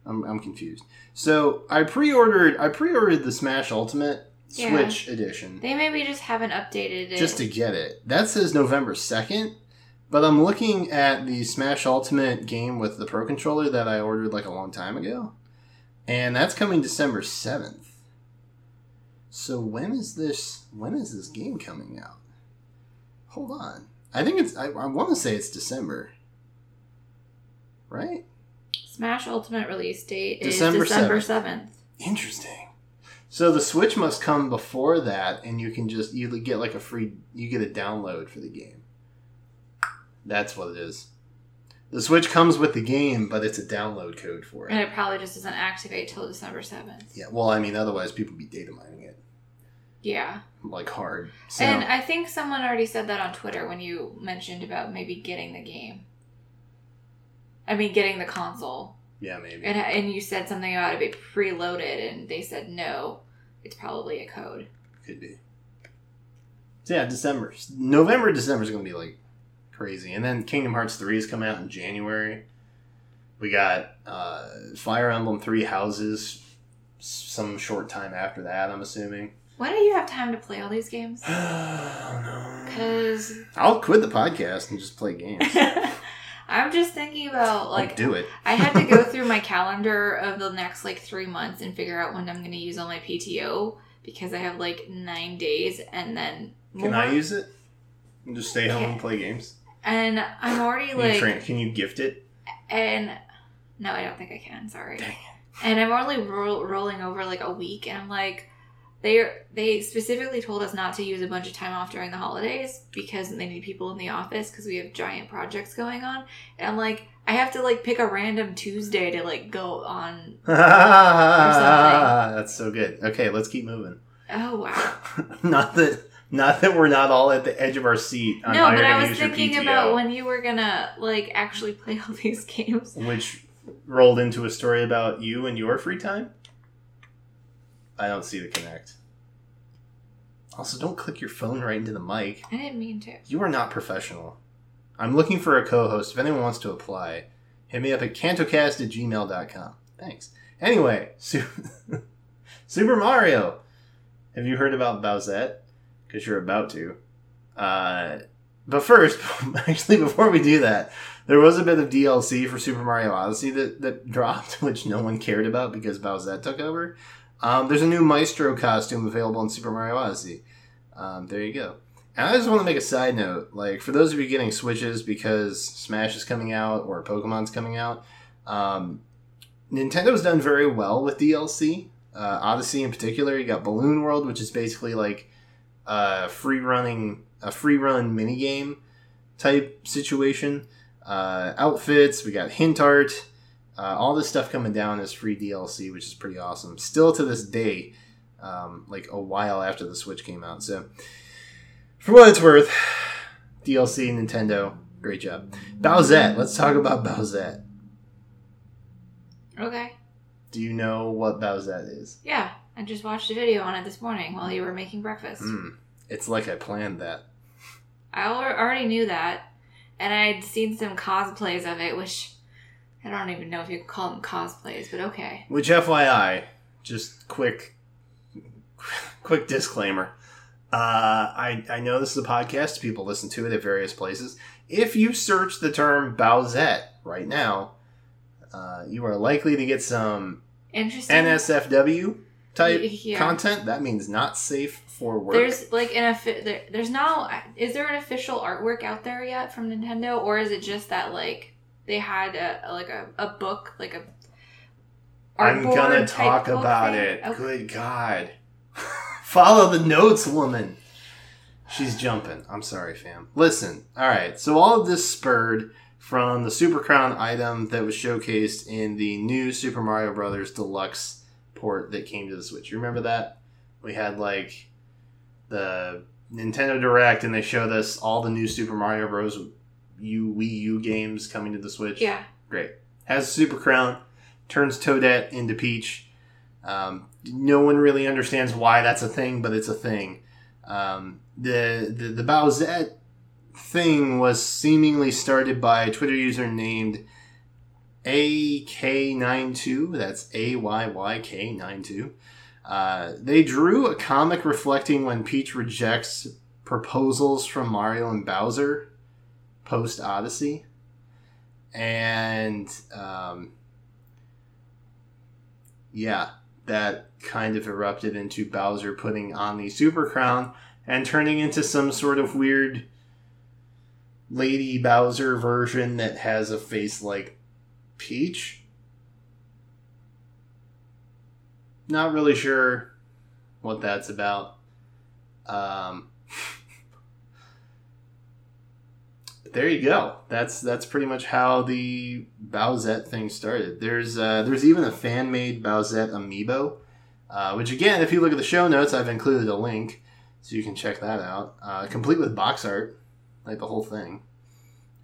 I'm, I'm confused. So I pre-ordered I pre-ordered the Smash Ultimate Yeah. Switch edition they maybe just haven't updated it. just to get it. That says November 2nd, but I'm looking at the Smash Ultimate game with the Pro controller that I ordered like a long time ago, and that's coming December 7th. So when is this when is this game coming out? Hold on. I think it's I, I want to say it's December. Right? Smash Ultimate release date December is December 7th. Interesting. So the Switch must come before that, and you can just you get like a free you get a download for the game. That's what it is. The Switch comes with the game, but it's a download code for it. And it. probably just doesn't activate till December 7th. Yeah, well, I mean, otherwise people be data mining it Yeah. like hard. So And I think someone already said that on Twitter when you mentioned about maybe getting the game. I mean, getting the console. Yeah, maybe. And, and you said something about it being preloaded, and they said no, it's probably a code. Could be. So yeah, December, November, December is going to be like crazy, and then Kingdom Hearts three is coming out in January. We got uh, Fire Emblem Three Houses some short time after that. I'm assuming. Why do you have time to play all these games? Because I'll quit the podcast and just play games. I'm just thinking about Like, do it. I had to go through my calendar of the next like three months and figure out when I'm going to use all my PTO because I have like nine days and then more. Can I use it? And just stay home Okay. and play games. And I'm already Can you, like, train, can you gift it? and no, I don't think I can. Sorry. Dang it. And I'm only ro- rolling over like a week, and I'm like, they they specifically told us not to use a bunch of time off during the holidays because they need people in the office because we have giant projects going on. And I'm like, I have to like pick a random Tuesday to like go on. That's so good. Okay, let's keep moving. Oh wow. not that not that we're not all at the edge of our seat on no, but I was thinking about when you were gonna like actually play all these games. which rolled into a story about you and your free time. I don't see the connect. Also, don't click your phone right into the mic. I didn't mean to. You are not professional. I'm looking for a co-host. If anyone wants to apply, hit me up at KantoCast at gmail.com. Thanks. Anyway, Su- Super Mario. Have you heard about Bowsette? Because you're about to. Uh, but first, actually, before we do that, there was a bit of DLC for Super Mario Odyssey that, that dropped, which no one cared about because Bowsette took over. Um, there's a new Maestro costume available in Super Mario Odyssey. Um, there you go. And I just want to make a side note, like for those of you getting Switches because Smash is coming out or Pokemon's coming out, um, Nintendo's done very well with DLC. Uh, Odyssey in particular, you got Balloon World, which is basically like a free running, a free run mini game type situation. Uh, outfits, we got hint art, uh, all this stuff coming down is free DLC, which is pretty awesome. Still to this day, um, like a while after the Switch came out. So, for what it's worth, DLC Nintendo, great job. Bowsette, let's talk about Bowsette. Okay. Do you know what Bowsette is? Yeah, I just watched a video on it this morning while you were making breakfast. Mm, it's like I planned that. I already knew that, and I'd seen some cosplays of it, which I don't even know if you could call them cosplays, but okay. Which, FYI, just quick, quick disclaimer. Uh, I I know this is a podcast. People listen to it at various places. If you search the term Bowsette right now, uh, you are likely to get some Interesting. NSFW type yeah. content. That means not safe for work. There's like an there, there's now is there an official artwork out there yet from Nintendo, or is it just that like they had a, like a, a book like a I'm gonna talk about thing? it. Good God. Follow the notes, woman. She's jumping. I'm sorry, fam. Listen, all right. So all of this spurred from the Super Crown item that was showcased in the new Super Mario Brothers Deluxe port that came to the Switch. You remember that? We had like the Nintendo Direct, and they showed us all the new Super Mario Bros. U Wii U games coming to the Switch. Yeah. Great. Has Super Crown, turns Toadette into Peach. Um, no one really understands why that's a thing, but it's a thing. Um, the, the the Bowsette thing was seemingly started by a Twitter user named AYYK92. That's A Y Y K 92. Uh, they drew a comic reflecting when Peach rejects proposals from Mario and Bowser post Odyssey. And um, yeah, that kind of erupted into Bowser putting on the Super Crown and turning into some sort of weird Lady Bowser version that has a face like Peach. Not really sure what that's about. Um, there you go. That's that's pretty much how the Bowsette thing started. There's uh, there's even a fan made Bowsette amiibo, uh, which again, if you look at the show notes, I've included a link so you can check that out. Uh, complete with box art, like the whole thing.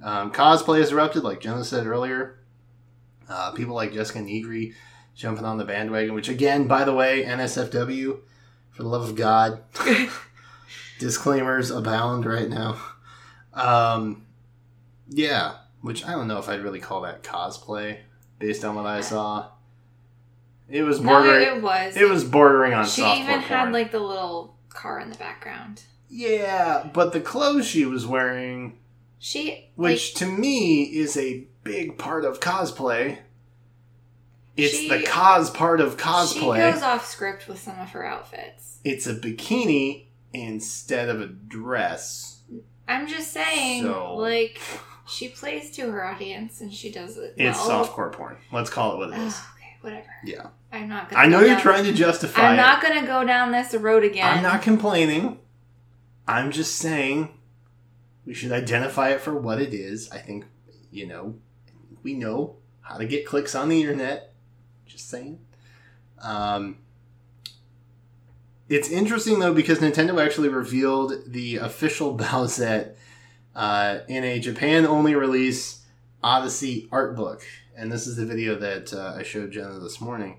Um, cosplay has erupted, like Jenna said earlier. Uh, people like Jessica Negri jumping on the bandwagon, which again, by the way, NSFW, for the love of God, disclaimers abound right now. Um, yeah, which I don't know if I'd really call that cosplay based on what I saw. It was No, bordering. it was. it was bordering on She even had porn. like the little car in the background. yeah, but the clothes she was wearing, She which to me is a big part of cosplay. It's She- the cos part of cosplay. She goes off script with some of her outfits. it's a bikini instead of a dress. I'm just saying, So- like, she plays to her audience and she does it. It's well. softcore porn. Let's call it what it is. Ugh, okay, whatever. Yeah. I'm not gonna. I know you're down- trying to justify I'm it. not gonna go down this road again. I'm not complaining. I'm just saying we should identify it for what it is. I think, you know, we know how to get clicks on the internet. Just saying. Um, it's interesting, though, because Nintendo actually revealed the official Bowsette uh, in a Japan only release Odyssey art book. And this is the video that uh, I showed Jenna this morning.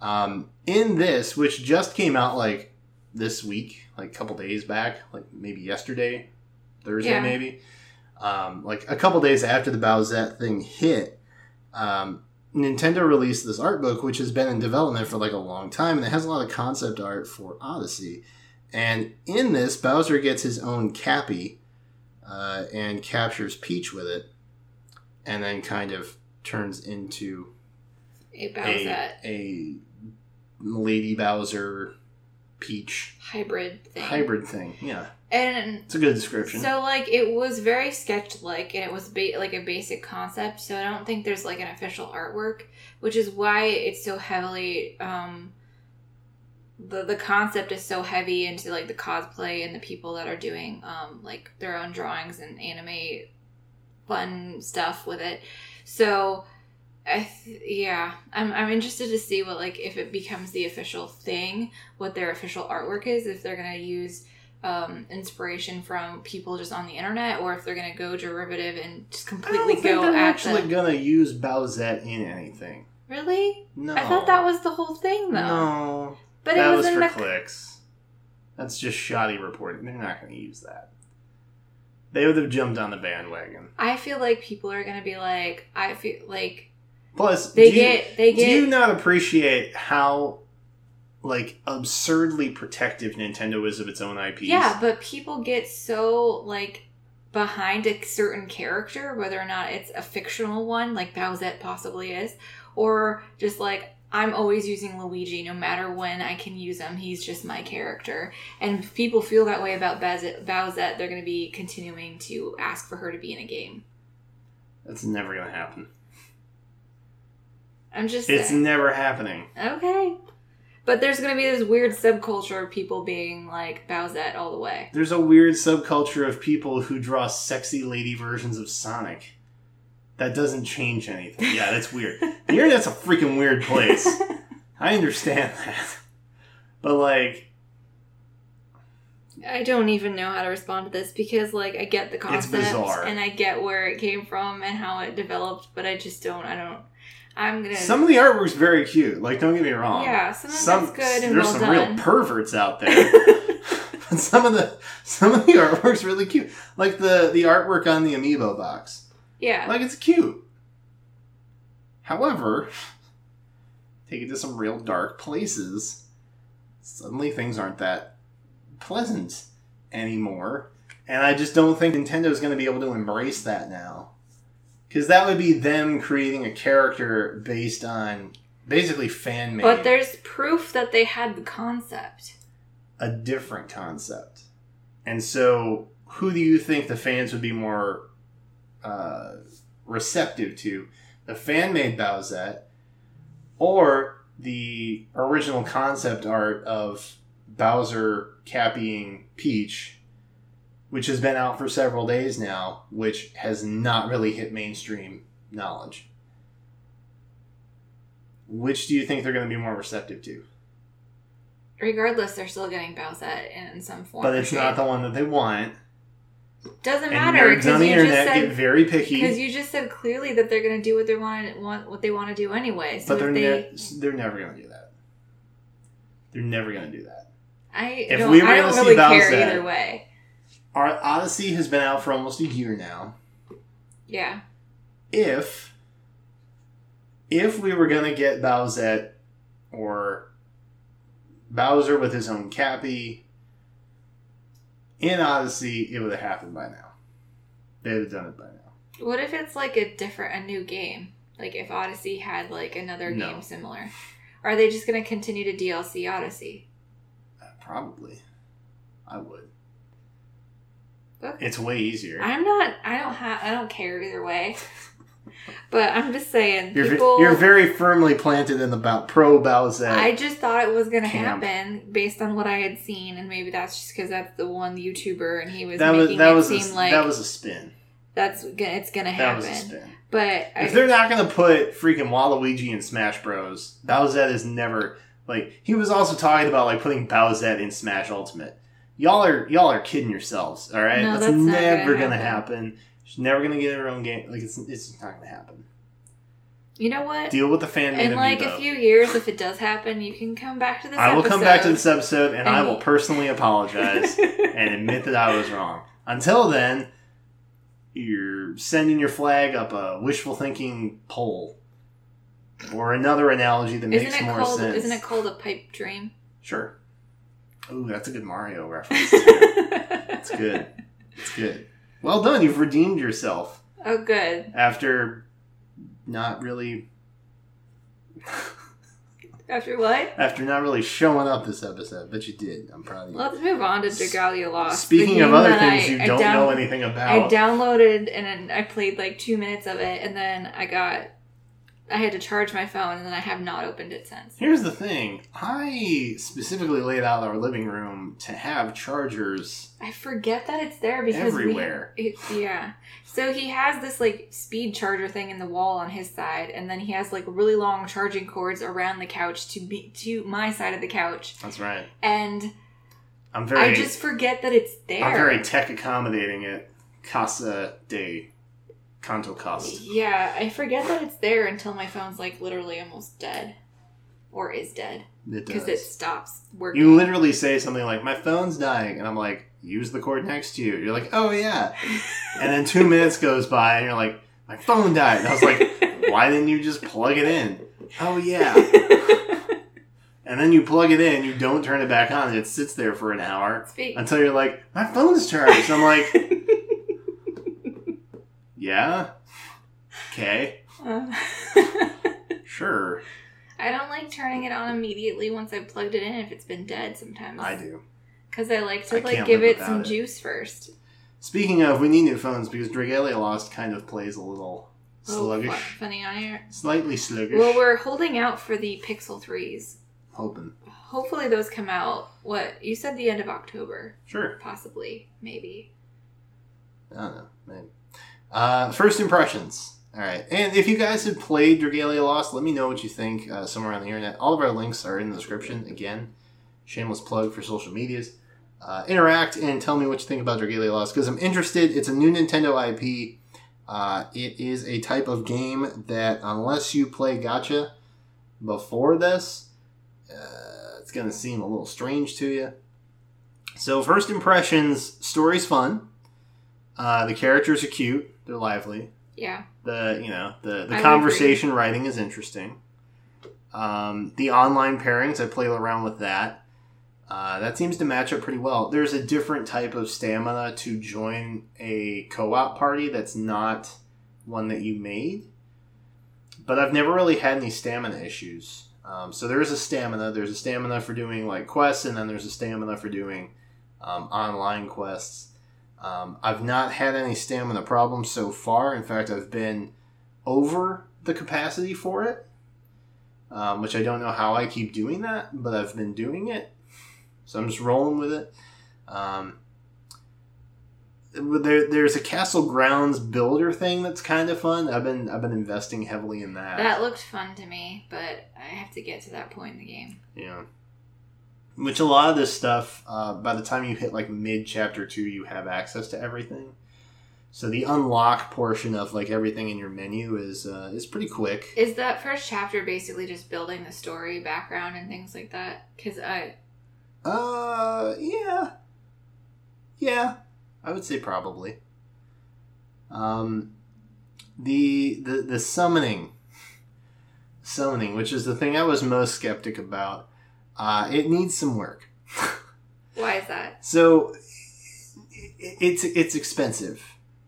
Um, in this, which just came out like this week, like a couple days back, like maybe yesterday, Thursday Yeah. maybe, um, like a couple days after the Bowsette thing hit, um, Nintendo released this art book, which has been in development for like a long time, and it has a lot of concept art for Odyssey. And in this, Bowser gets his own Cappy uh, and captures Peach with it, and then kind of turns into a a, a Lady Bowser Peach hybrid thing. hybrid thing. Yeah, And it's a good description. so, like, it was very sketch like, and it was ba- like a basic concept. So I don't think there's like an official artwork, which is why it's so heavily. um the, the concept is so heavy into like the cosplay and the people that are doing um like their own drawings and anime fun stuff with it so I th- yeah, I'm I'm interested to see what like if it becomes the official thing, what their official artwork is, if they're gonna use um, inspiration from people just on the internet, or if they're gonna go derivative and just completely go they're actually the. gonna use Bowsette in anything. Really? No, I thought that was the whole thing though. no. But that it was, was, for the. clicks. That's just shoddy reporting. They're not gonna use that. They would have jumped on the bandwagon. I feel like people are gonna be like, I feel like Plus, they do you- get they Do you not appreciate how like absurdly protective Nintendo is of its own IPs? Yeah, but people get so like behind a certain character, whether or not it's a fictional one, like Bowsette possibly is, or just like I'm always using Luigi no matter when I can use him. He's just my character. And if people feel that way about Bowsette, they're going to be continuing to ask for her to be in a game. That's never gonna happen. I'm just It's saying. never happening. okay. But there's going to be this weird subculture of people being like Bowsette all the way. There's a weird subculture of people who draw sexy lady versions of Sonic. That doesn't change anything. Yeah, that's weird. The internet's a freaking weird place. I understand that. But like I don't even know how to respond to this because, like, I get the concept bizarre. and I get where it came from and how it developed, but I just don't. I don't. I'm gonna. some of the artwork's very cute. Like don't get me wrong. yeah, some of Some good and there's well some done. real perverts out there. But some of the some of the artwork's really cute. Like the the artwork on the amiibo box. Yeah, Like it's cute. However, take it to some real dark places. Suddenly things aren't that pleasant anymore. And I just don't think Nintendo's going to be able to embrace that now. Because that would be them creating a character based on basically fan made. but there's proof that they had the concept. a different concept. And so, who do you think the fans would be more uh, receptive to? The fan made Bowsette or the original concept art of Bowser cappying Peach, which has been out for several days now, which has not really hit mainstream knowledge? Which do you think they're going to be more receptive to? Regardless, they're still getting Bowsette in some form. But it's not the one that they want. Doesn't matter because on the you just internet get said very picky, because you just said clearly that they're going to do what they want, want what they want to do anyway. So but they're they, ne- they're never going to do that. They're never going to do that. I if don't, we were I gonna don't see really care Bowsette- either way. Our Odyssey has been out for almost a year now. Yeah, If if we were going to get Bowsette or Bowser with his own Cappy in Odyssey, it would have happened by now. They'd have done it by now. What if it's like a different, a new game? Like if Odyssey had like another No. game similar, are they just going to continue to DLC Odyssey? Uh, Probably. I would. Okay. It's way easier. I'm not. I don't have. I don't care either way. But I'm just saying, You're, people. you're very firmly planted in the Bow- pro Bowsette. I just thought it was going to happen based on what I had seen, and maybe that's just because that's the one YouTuber, and he was that was making that it was seem a, like that was a spin. that's it's going to That was a happen. spin. But I, If they're not gonna put freaking Waluigi in Smash Bros, Bowsette is never like he was also talking about like putting Bowsette in Smash Ultimate. Y'all are y'all are kidding yourselves, all right? No, that's, that's never gonna gonna happen. happen. She's never gonna get her own game. Like it's it's just not gonna happen. you know what? Deal with the fan In like a few years, if it does happen, you can come back to this. I will come back to this episode and I And- will personally apologize and admit that I was wrong. Until then, you're sending your flag up a wishful thinking pole. Or another analogy that Isn't makes more called? sense. Isn't it called a pipe dream? Sure. Ooh, that's a good Mario reference. It's good. It's good. Well done. You've redeemed yourself oh, good. after not really After what? after not really showing up this episode, but you did. I'm proud of you. Let's move on to Dragalia Lost. Speaking of other things I- you don't down- know anything about, I downloaded and then I played like two minutes of it, and then I got. I had to charge my phone, and then I have not opened it since. here's the thing. I specifically laid out our living room to have chargers. I forget that it's there because we- Everywhere. it, yeah. So he has this like speed charger thing in the wall on his side, and then he has like really long charging cords around the couch to be to my side of the couch, That's right. and I'm very I just forget that it's there. I'm very tech accommodating it. Casa de KantoCast. Yeah, I forget that it's there until my phone's like literally almost dead, or is dead It because it stops working. You literally say something like, "My phone's dying," and I'm like, "Use the cord next to you." You're like, "Oh yeah," and then two minutes goes by, and you're like, "My phone died." And I was like, "Why didn't you just plug it in?" Oh yeah. And then you plug it in, you don't turn it back on, it sits there for an hour Speak. until you're like, "My phone's charged." I'm like, "Yeah, okay, Uh, sure, I don't like turning it on immediately once I've plugged it in if it's been dead sometimes. I do." Because I like to I like can't give live it some without it. juice first. Speaking of, we need new phones because Dragalia Lost kind of plays a little Oh, sluggish, fu- funny on here. slightly sluggish. Well, we're holding out for the Pixel 3s. hoping. Hopefully those come out. What? You said the end of October. Sure. Possibly. Maybe. I don't know. Maybe. Uh, first impressions. All right, and if you guys have played Dragalia Lost, let me know what you think uh, somewhere on the internet. All of our links are in the description. Again, shameless plug for social medias. Uh, interact and tell me what you think about Dragalia Lost because I'm interested. It's a new Nintendo IP. Uh, it is a type of game that, unless you play gacha before this, uh, it's going to seem a little strange to you. So, first impressions story's fun. Uh, the characters are cute, they're lively. Yeah. The you know the the would conversation writing is interesting. Um, the online pairings, I play around with that. Uh, that seems to match up pretty well. There's a different type of stamina to join a co-op party that's not one that you made. But I've never really had any stamina issues. Um, so there is a stamina. There's a stamina for doing like quests, and then there's a stamina for doing um, online quests. Um, I've not had any stamina problems so far. In fact, I've been over the capacity for it, um, which I don't know how I keep doing that, but I've been doing it. So I'm just rolling with it. Um, there, there's a castle grounds builder thing that's kind of fun. I've been I've been investing heavily in that. That looked fun to me, but I have to get to that point in the game. Yeah. Which a lot of this stuff, uh, by the time you hit like mid chapter two, you have access to everything. So the unlock portion of like everything in your menu is uh, is pretty quick. Is that first chapter basically just building the story, background, and things like that? Because I, Uh, yeah, yeah, I would say probably. Um, the the the summoning, summoning, which is the thing I was most skeptic about. Uh, it needs some work. why is that? So it's it's expensive,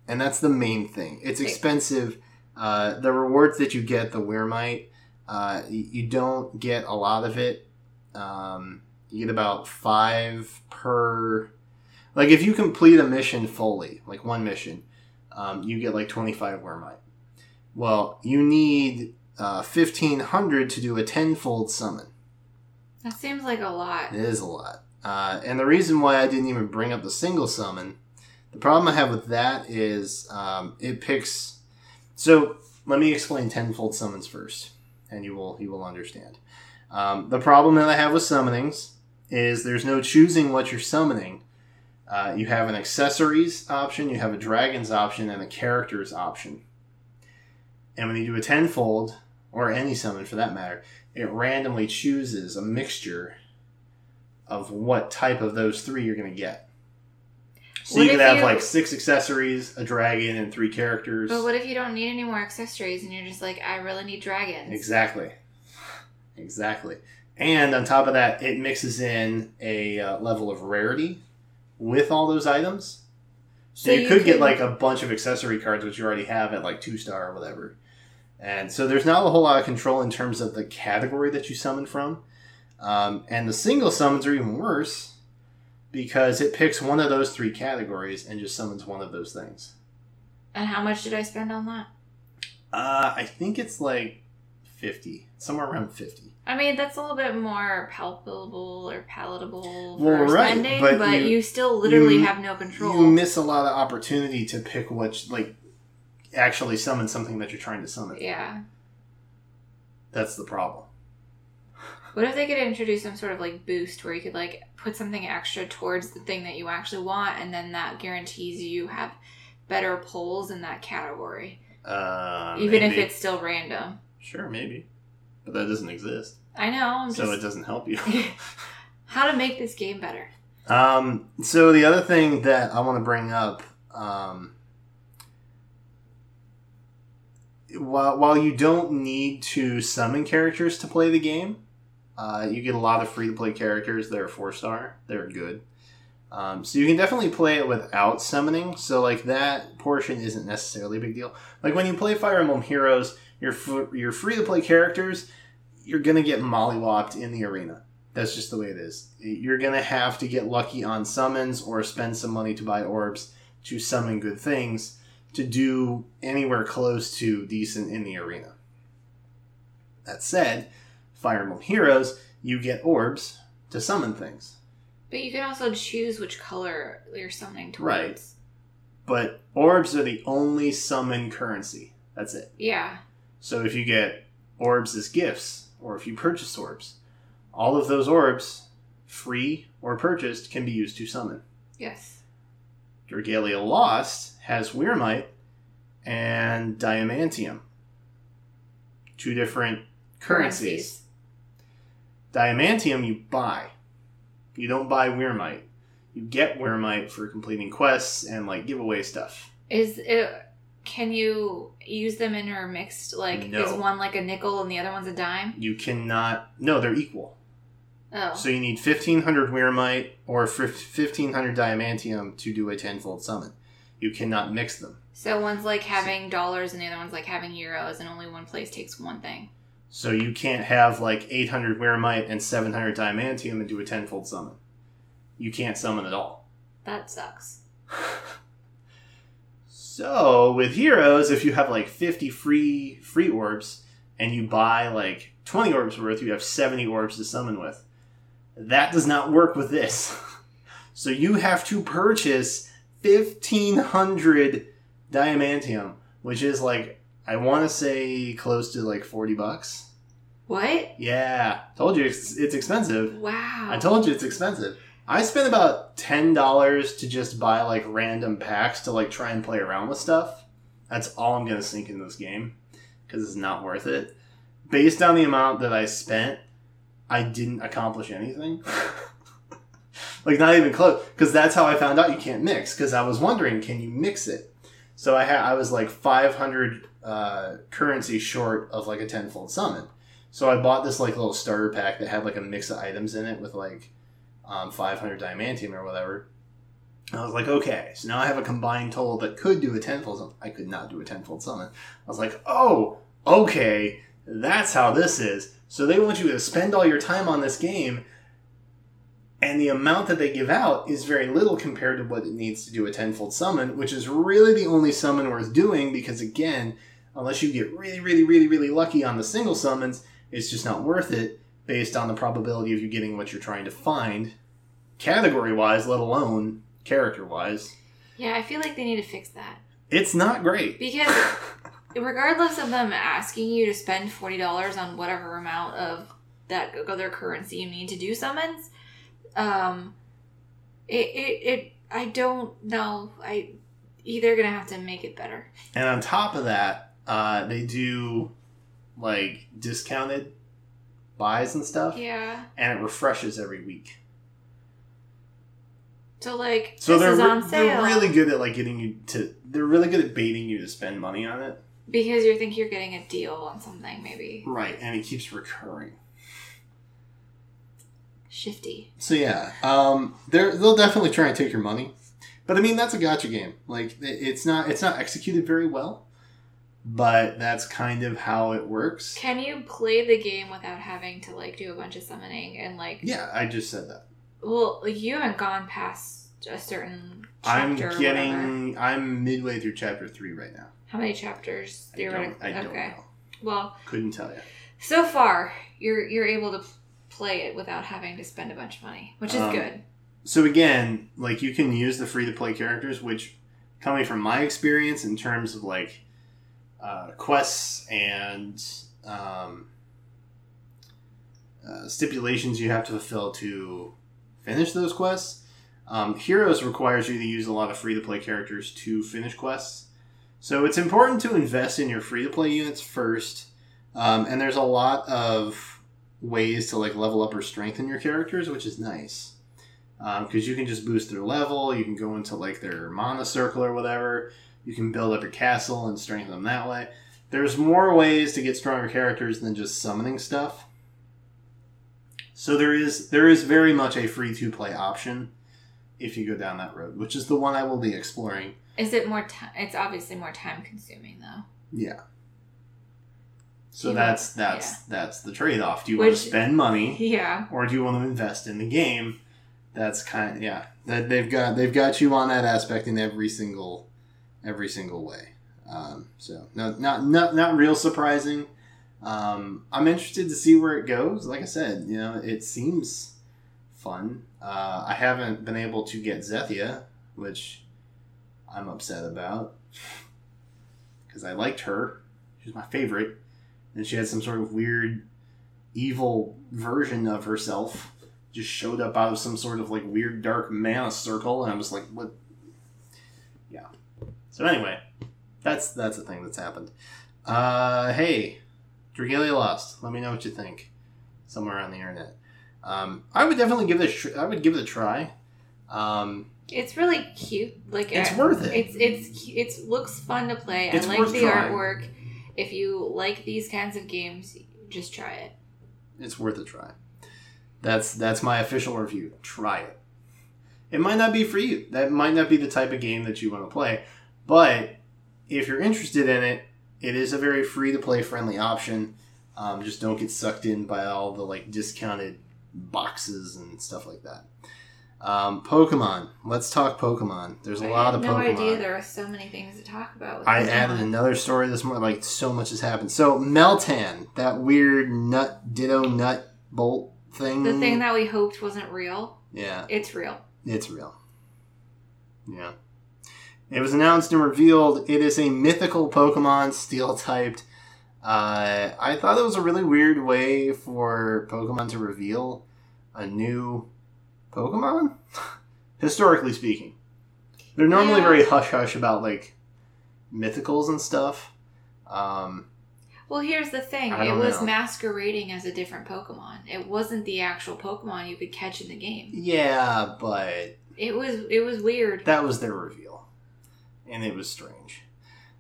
and that's the main thing. It's expensive. Uh, the rewards that you get, the Wyrmite, uh, you don't get a lot of it. Um, you get about five per. Like if you complete a mission fully, like one mission, um, you get like twenty five Wyrmite. Well, you need uh, fifteen hundred to do a tenfold summon. That seems like a lot. It is a lot. Uh, and the reason why I didn't even bring up the single summon, the problem I have with that is um, it picks. So let me explain tenfold summons first, and you will you will understand. Um, the problem that I have with summonings is there's no choosing what you're summoning. Uh, you have an accessories option, you have a dragons option, and a characters option. And when you do a tenfold, or any summon for that matter, it randomly chooses a mixture of what type of those three you're going to get. So What you could have you- like six accessories, a dragon, and three characters. But what if you don't need any more accessories and you're just like, I really need dragons? Exactly. Exactly. And on top of that, it mixes in a uh, level of rarity with all those items. So, you, could get like a bunch of accessory cards, which you already have at like two star or whatever. And so there's not a whole lot of control in terms of the category that you summon from. Um, and the single summons are even worse because it picks one of those three categories and just summons one of those things. And how much did I spend on that? Uh, I think it's like 50, somewhere around 50. I mean, that's a little bit more palpable or palatable Well, for right, spending, but but, you- you, still literally you- have no control. You miss a lot of opportunity to pick which, like, actually summon something that you're trying to summon. yeah. That's the problem. What if they could introduce some sort of like boost where you could like put something extra towards the thing that you actually want, and then that guarantees you have better pulls in that category, Uh, even if it's still random. Sure, maybe. But that doesn't exist. I know. I'm So it doesn't help you. how to make this game better. um, so the other thing that I want to bring up, um, while, while you don't need to summon characters to play the game, uh, you get a lot of free to play characters. They're four star. They're good. Um, so you can definitely play it without summoning. So like that portion isn't necessarily a big deal. Like when you play Fire Emblem Heroes, your f- your free to play characters, you're gonna get mollywopped in the arena. That's just the way it is. You're gonna have to get lucky on summons or spend some money to buy orbs to summon good things to do anywhere close to decent in the arena. That said, Fire Emblem Heroes, you get orbs to summon things. But you can also choose which color you're summoning towards. Right. But orbs are the only summon currency. That's it. Yeah. So if you get orbs as gifts, or if you purchase orbs, all of those orbs, free or purchased, can be used to summon. Yes. Dragalia Lost has Wyrmite and Diamantium. Two different currencies. Diamantium you buy. You don't buy Wyrmite. You get Wyrmite for completing quests and like giveaway stuff. Is it? Can you use them intermixed? Like, No. is one like a nickel and the other one's a dime? You cannot. No, they're equal. Oh. So you need 1500 Wyrmite or 1500 Diamantium to do a tenfold summon. You cannot mix them. So one's like having dollars and the other one's like having euros, and only one place takes one thing. So you can't have like 800 Wyrmite and 700 Diamantium and do a tenfold summon. You can't summon at all. That sucks. So with heroes, if you have like 50 free free orbs and you buy like 20 orbs worth, you have 70 orbs to summon with. That does not work with this. So you have to purchase 1500 diamantium, which is like I want to say close to like 40 bucks. What? Yeah, told you it's, it's expensive. Wow. I told you it's expensive. I spent about ten dollars to just buy like random packs to like try and play around with stuff. That's all I'm gonna sink in this game because it's not worth it. Based on the amount that I spent, I didn't accomplish anything. like not even close. Because that's how I found out you can't mix. Because I was wondering, can you mix it? So I had I was like 500 uh, currency short of like a tenfold summon. So I bought this like little starter pack that had like a mix of items in it with like um, 500 diamantium or whatever. I was like, okay, so now I have a combined total that could do a tenfold summon. I could not do a tenfold summon. I was like, oh, okay, that's how this is. So they want you to spend all your time on this game, and the amount that they give out is very little compared to what it needs to do a tenfold summon, which is really the only summon worth doing because, again, unless you get really, really, really, really lucky on the single summons, it's just not worth it based on the probability of you getting what you're trying to find, category wise, let alone character wise. Yeah, I feel like they need to fix that It's not great. because regardless of them asking you to spend forty dollars on whatever amount of that other currency you need to do summons, um, it it, it I don't know. I they're gonna have to make it better. And on top of that, uh, they do like discounted buys and stuff, Yeah. and it refreshes every week. So like So this they're, is re- sale they're really good at like getting you to. They're really good at baiting you to spend money on it. because you think you're getting a deal on something maybe Right, and it keeps recurring. Shifty. So yeah, um, they're, they'll definitely try and take your money, but I mean that's a gacha game. Like it's not it's not executed very well, but that's kind of how it works. Can you play the game without having to like do a bunch of summoning and like Yeah, I just said that. well you haven't gone past a certain I'm getting. I'm midway through chapter three right now. How many chapters I theoretically? don't, I don't okay. know. Well, Couldn't tell you. so far you're you're able to play it without having to spend a bunch of money, which is Um, good. So again, like you can use the free to play characters, which coming from my experience in terms of like uh, quests and um, uh, stipulations you have to fulfill to finish those quests. Um, Heroes requires you to use a lot of free to play characters to finish quests. So it's important to invest in your free to play units first. Um, and there's a lot of ways to like level up or strengthen your characters, which is nice um, because you can just boost their level. You can go into like their mana circle or whatever. You can build up your castle and strengthen them that way. There's more ways to get stronger characters than just summoning stuff. So there is there is very much a free to play option if you go down that road, which is the one I will be exploring. Is it more time? It's obviously more time consuming though. Yeah. So You that's that's that's the trade off. Do you want to spend money? Yeah. or do you want to invest in the game? That's kind of, yeah. That they've got they've got you on that aspect in every single every single way. Um, so no, not not not real surprising. Um, I'm interested to see where it goes. Like I said, you know, it seems fun. Uh, I haven't been able to get Zethia, which I'm upset about because I liked her. She's my favorite. And she had some sort of weird, evil version of herself. Just showed up out of some sort of like weird dark mana circle, and I was like, "What?" Yeah. So anyway, that's that's the thing that's happened. Uh, hey, Dragalia Lost. Let me know what you think. Somewhere on the internet. Um, I would definitely give this. Tr- I would give it a try. Um, It's really cute. Like It's I- worth it. It's it's it's looks fun to play. It's I like worth the trying. artwork. If you like these kinds of games, just try it. it's worth a try. That's that's my official review. Try it. It might not be for you. That might not be the type of game that you want to play, but if you're interested in it, it is a very free to play friendly option. Um, just don't get sucked in by all the like discounted boxes and stuff like that. Um, Pokemon. Let's talk Pokemon. There's a I lot of no Pokemon. idea there are so many things to talk about. with I added another story this morning. Like so much has happened. So Meltan, that weird nut ditto nut bolt thing. the thing that we hoped wasn't real. yeah, It's real. it's real. Yeah, it was announced and revealed. It is a mythical Pokemon, steel typed. Uh, I thought it was a really weird way for Pokemon to reveal a new Pokemon. Historically speaking, they're normally Yeah. very hush hush about like mythicals and stuff. Um, Well, here's the thing. It was know. masquerading as a different Pokemon. It wasn't the actual Pokemon you could catch in the game. yeah, but It was it was weird. that was their reveal, and it was strange.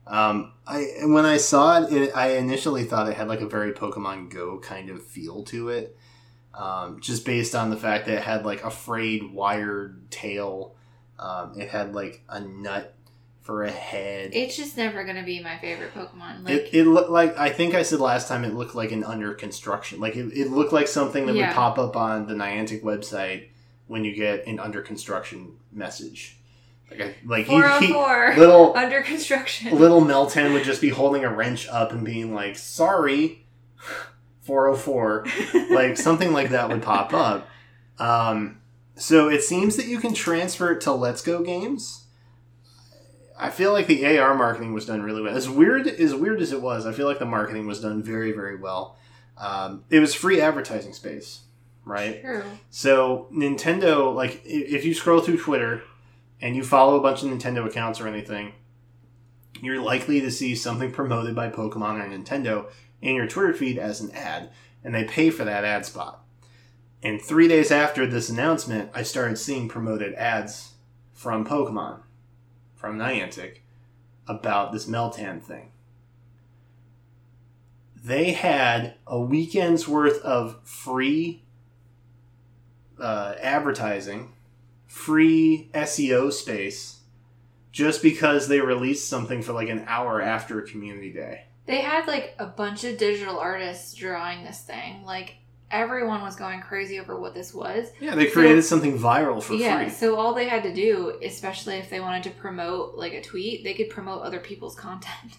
Um, I when I saw it, it, I initially thought it had like a very Pokemon Go kind of feel to it, um, just based on the fact that it had like a frayed wired tail. Um, it had like a nut for a head. It's just never gonna be my favorite Pokemon. Like it, it looked like I think I said last time it looked like an under construction. Like it, it looked like something that Yeah. would pop up on the Niantic website when you get an under construction message. Like I, like he, he little under construction. little Meltan would just be holding a wrench up and being like, "Sorry, 404." like something like that would pop up. Um, so it seems that you can transfer it to Let's Go games. I feel like the AR marketing was done really well. As weird as weird as it was, I feel like the marketing was done very very well. Um, it was free advertising space, right? True. So Nintendo, like, if you scroll through Twitter and you follow a bunch of Nintendo accounts or anything, you're likely to see something promoted by Pokemon or Nintendo in your Twitter feed as an ad, and they pay for that ad spot. And three days after this announcement, I started seeing promoted ads from Pokemon, from Niantic, about this Meltan thing. They had a weekend's worth of free uh, advertising, free SEO space, just because they released something for like an hour after a Community Day. They had like a bunch of digital artists drawing this thing. Like everyone was going crazy over what this was. Yeah, they created something viral for yeah, free. so all they had to do, especially if they wanted to promote like a tweet, they could promote other people's content.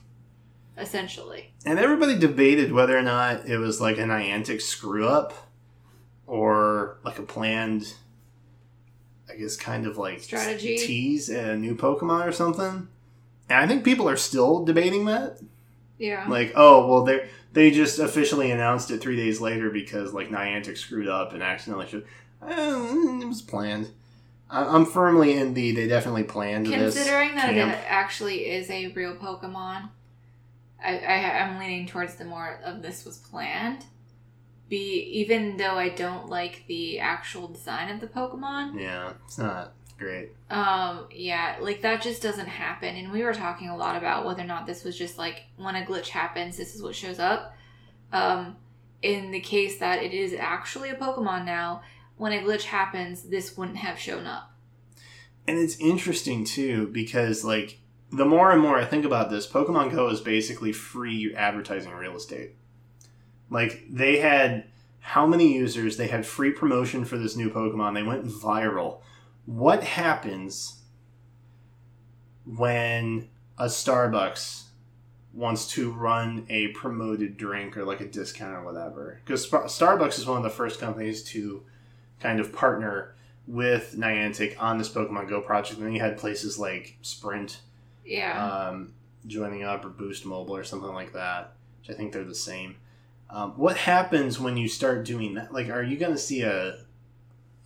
Essentially. And everybody debated whether or not it was like a Niantic screw up or like a planned, I guess, kind of like Strategy. tease at a new Pokemon or something. And I think people are still debating that. Yeah. Like, oh, well, they they just officially announced it three days later because like Niantic screwed up and accidentally should. Eh, it was planned. I- I'm firmly in the they definitely planned this. Considering that camp. it actually is a real Pokemon, I, I I'm leaning towards the more of this was planned. Be even though I don't like the actual design of the Pokemon, Yeah, it's not great. um, yeah, like that just doesn't happen. And we were talking a lot about whether or not this was just like when a glitch happens, this is what shows up. Um, in the case that it is actually a Pokemon now, when a glitch happens, this wouldn't have shown up. And it's interesting too because like the more and more I think about this, Pokemon Go is basically free advertising real estate. Like they had how many users? They had free promotion for this new Pokemon. They went viral. What happens when a Starbucks wants to run a promoted drink or like a discount or whatever? Because Starbucks is one of the first companies to kind of partner with Niantic on this Pokemon Go project. And then you had places like Sprint, Yeah. um, joining up or Boost Mobile or something like that, which I think they're the same. Um, what happens when you start doing that? Like, are you going to see a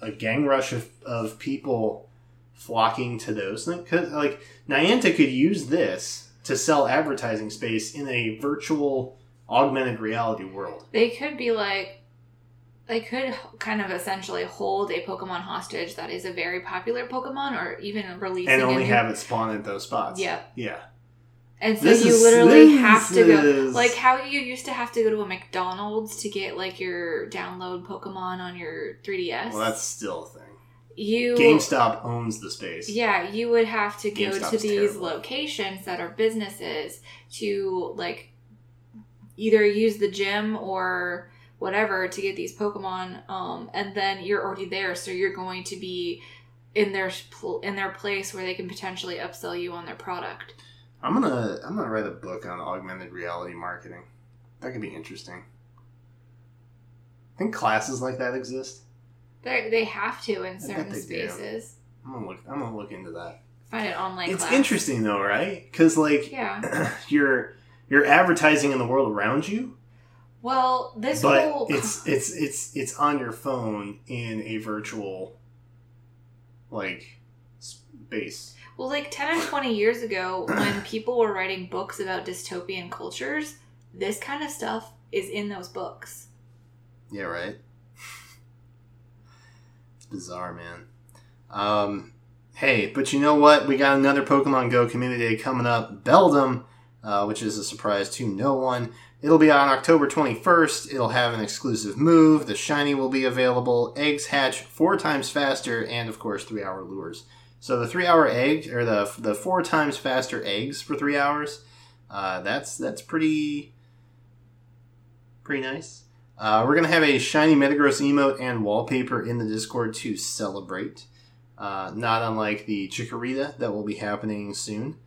a gang rush of, of people flocking to those things? Because like Niantic could use this to sell advertising space in a virtual augmented reality world. They could be like, they could kind of essentially hold a Pokemon hostage that is a very popular Pokemon, or even releasing and only new- have it spawn at those spots. Yeah. Yeah. And so This you literally have to go, is- like how you used to have to go to a McDonald's to get like your download Pokemon on your 3DS. Well, that's still a thing. you GameStop owns the space. Yeah, you would have to go to these terrible. locations that are businesses to like either use the gym or whatever to get these Pokemon, um, and then you're already there, so you're going to be in their in their place where they can potentially upsell you on their product. I'm gonna I'm gonna write a book on augmented reality marketing. That could be interesting. I think classes like that exist. They they have to in certain they do. spaces. I'm gonna look. I'm gonna look into that. Find it online. it's class. interesting though, right? Because like Yeah. you're you're advertising in the world around you, Well, this but whole it's it's it's it's on your phone in a virtual like space. Well, like 10 and 20 years ago, when people were writing books about dystopian cultures, this kind of stuff is in those books. Yeah, right. it's bizarre, man. Um, hey, but you know what? We got another Pokemon Go Community Day coming up. Beldum, uh, which is a surprise to no one. It'll be on October 21st. It'll have an exclusive move. The shiny will be available. Eggs hatch four times faster, and of course, three hour lures. So the three hour egg, or the the four times faster eggs for three hours, uh, that's that's pretty pretty nice. Uh, we're gonna have a shiny Metagross emote and wallpaper in the Discord to celebrate. Uh, not unlike the Chikorita that will be happening soon.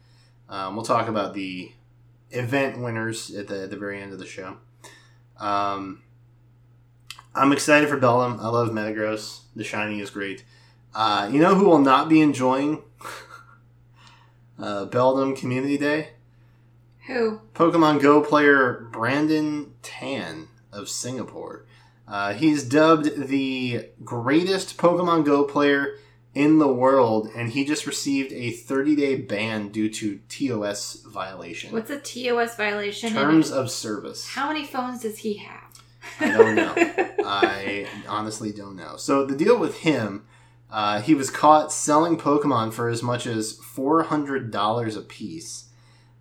Um, we'll talk about the event winners at the, at the very end of the show. Um, I'm excited for Beldum. I love Metagross. The shiny is great. Uh, you know who will not be enjoying uh, Beldum Community Day? Who? Pokemon Go player Brandon Tan of Singapore. Uh, he's dubbed the greatest Pokemon Go player in the world, and he just received a 30 day ban due to TOS violation. What's a TOS violation? Terms of service. How many phones does he have? I don't know. I honestly don't know. So the deal with him, uh, he was caught selling Pokemon for as much as four hundred dollars a piece.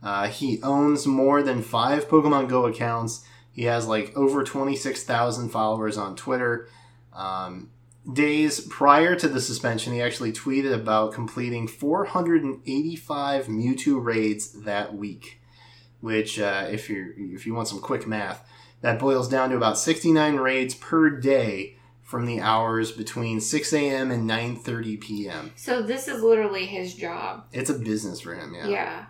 Uh, he owns more than five Pokemon Go accounts. He has like over twenty six thousand followers on Twitter. Um, days prior to the suspension, he actually tweeted about completing 485 Mewtwo raids that week. Which, uh, if you if you want some quick math, that boils down to about 69 raids per day from the hours between 6 a.m. and 9:30 p.m. so this is literally his job. It's a business for him, yeah. Yeah.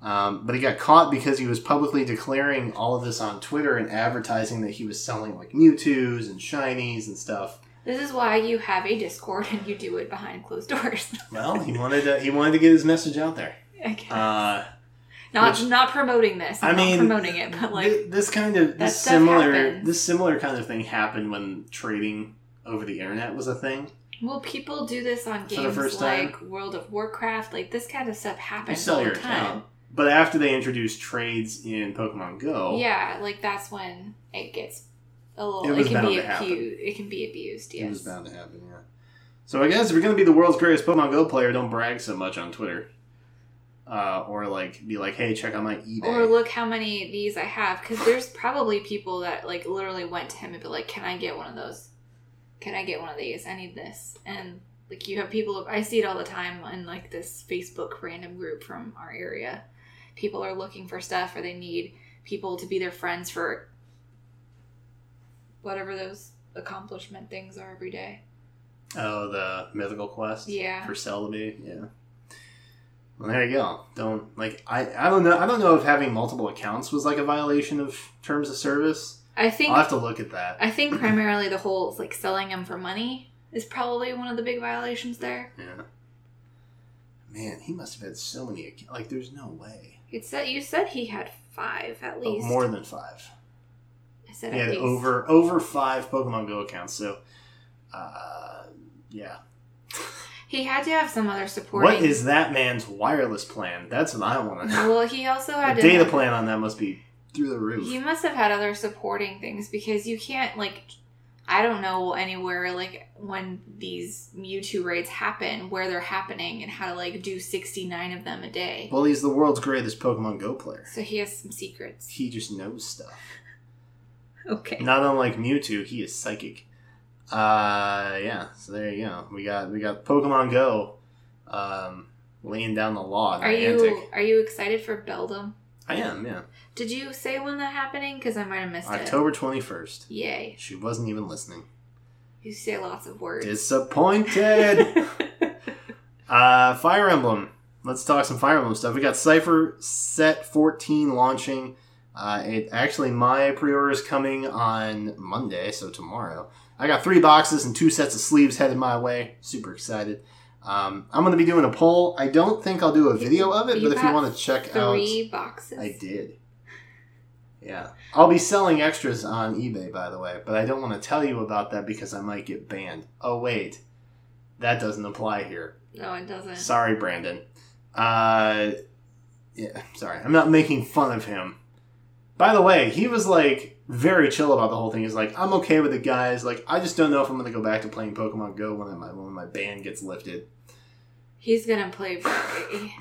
Um, but he got caught because he was publicly declaring all of this on Twitter and advertising that he was selling like Mewtwo's and Shinies and stuff. This is why you have a Discord and you do it behind closed doors. Well, he wanted to he wanted to get his message out there. I guess. Uh, not which- not promoting this. I I'm mean, not promoting it, but like Th- this kind of this similar happens. this similar kind of thing happened when trading over the internet was a thing. Well, people do this on games like World of Warcraft. Like this kind of stuff You happens sell all your the time. account, but after they introduced trades in Pokemon Go, Yeah, like that's when it gets a little. It It, can bound be to abused. It can be abused. it was bound to happen. Yeah. So I guess if you're gonna be the world's greatest Pokemon Go player, don't brag so much on Twitter, uh, or like be like, "Hey, check out my eBay." Or look how many of these I have, because there's probably people that like literally went to him and be like, "Can I get one of those? Can I get one of these? I need this." And like you have people, I see it all the time in like this Facebook random group from our area. People are looking for stuff, or they need people to be their friends for whatever those accomplishment things are every day. Oh, the mythical quest. Yeah. For Celebi, yeah. Well, there you go. Don't like I. I don't know. I don't know if having multiple accounts was like a violation of terms of service. I think I'll have to look at that. I think primarily the whole like selling them for money is probably one of the big violations there. Yeah. Man, he must have had so many. Like, there's no way. It said you said he had five at Oh, least. more than five. I said He had least. over over five Pokemon Go accounts. So, uh, yeah. He had to have some other supporting. What is that man's wireless plan? That's what I want to know. Well, he also had The data have- plan on that must be through the roof. He must have had other supporting things because you can't like I don't know anywhere like when these Mewtwo raids happen, where they're happening and how to like do 69 of them a day. well, he's the world's greatest Pokemon Go player. So he has some secrets. He just knows stuff. Okay. Not unlike Mewtwo, he is psychic. Uh, yeah. So there you go. We got we got Pokemon Go, um, laying down the law. Are you are you excited for Beldum? I am. Yeah. Did you say when that happening? Because I might have missed it. October twenty first. Yay! She wasn't even listening. You say lots of words. Disappointed. uh, Fire Emblem. Let's talk some Fire Emblem stuff. We got Cipher Set 14 launching. Uh, it actually my pre-order is coming on Monday, so tomorrow. I got three boxes and two sets of sleeves headed my way. Super excited. Um, I'm going to be doing a poll. I don't think I'll do a video of it, You but if you want to check out, Three boxes. I did. Yeah. I'll be selling extras on eBay, by the way, but I don't want to tell you about that because I might get banned. Oh, wait. That doesn't apply here. No, it doesn't. Sorry, Brandon. Uh, yeah, sorry. I'm not making fun of him. By the way, he was like very chill about the whole thing. He's like, I'm okay with it, guys. Like, I just don't know if I'm going to go back to playing Pokemon Go when my when my ban gets lifted. He's gonna play. very-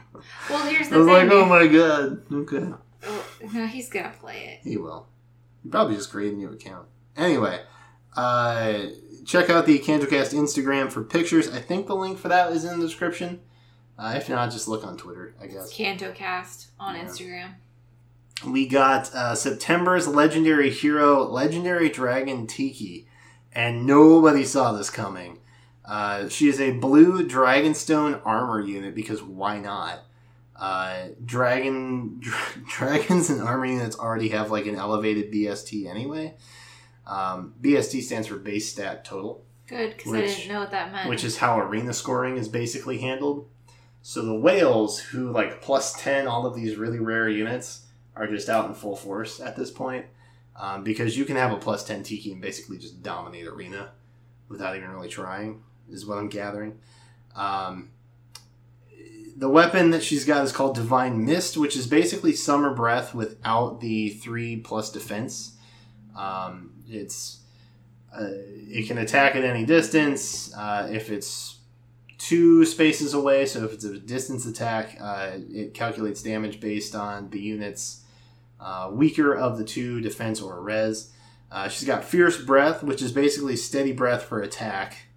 well, here's the I the was thing. like, oh my god. Okay. Oh, no, he's gonna play it. He will. He probably just create a new account. Anyway, uh, check out the KantoCast Instagram for pictures. I think the link for that is in the description. Uh, if not, just look on Twitter, I guess. KantoCast on Yeah. Instagram. We got uh, September's Legendary Hero, Legendary Dragon Tiki, and nobody saw this coming. Uh, she is a blue Dragonstone armor unit because why not? Uh, dragon dra- dragons and armor units already have like an elevated BST anyway. Um, BST stands for base stat total Good, because I didn't know what that meant. which is how arena scoring is basically handled. So the whales, who like plus 10 all of these really rare units, are just out in full force at this point. Um, because you can have a plus 10 Tiki and basically just dominate arena without even really trying, is what I'm gathering. Um, the weapon that she's got is called Divine Mist, which is basically Summer Breath without the 3 plus defense. Um, it's uh, it can attack at any distance. Uh, if it's two spaces away, so if it's a distance attack, uh, it calculates damage based on the unit's uh, weaker of the two defense or res. Uh, she's got Fierce Breath, which is basically steady breath for attack.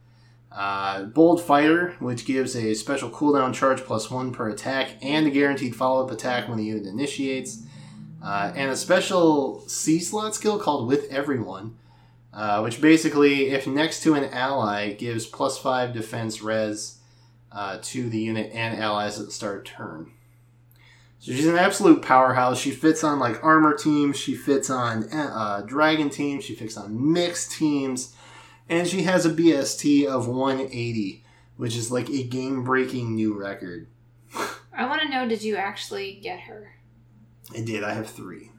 Uh, Bold Fighter, which gives a special cooldown charge plus one per attack and a guaranteed follow up attack when the unit initiates. Uh, and a special C slot skill called With Everyone, uh, which basically, if next to an ally, gives plus five defense res uh, to the unit and allies at the start of turn. So she's an absolute powerhouse. She fits on like armor teams, she fits on uh, dragon teams, she fits on mixed teams, and she has a BST of 180, which is like a game breaking new record. I want to know did you actually get her? I did, I have three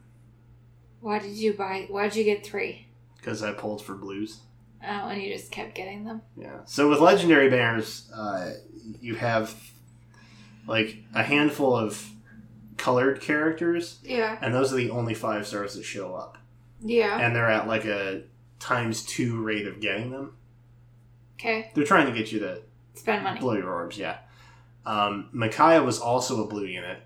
Why did you buy? Why did you get three? because I pulled for blues. Oh, and you just kept getting them? Yeah. So with legendary banners, uh, you have like a handful of colored characters, Yeah. and those are the only five stars that show up, Yeah. and they're at like a times two rate of getting them. Okay. They're trying to get you to Spend money. blow your orbs. Yeah. Um, Micaiah was also a blue unit,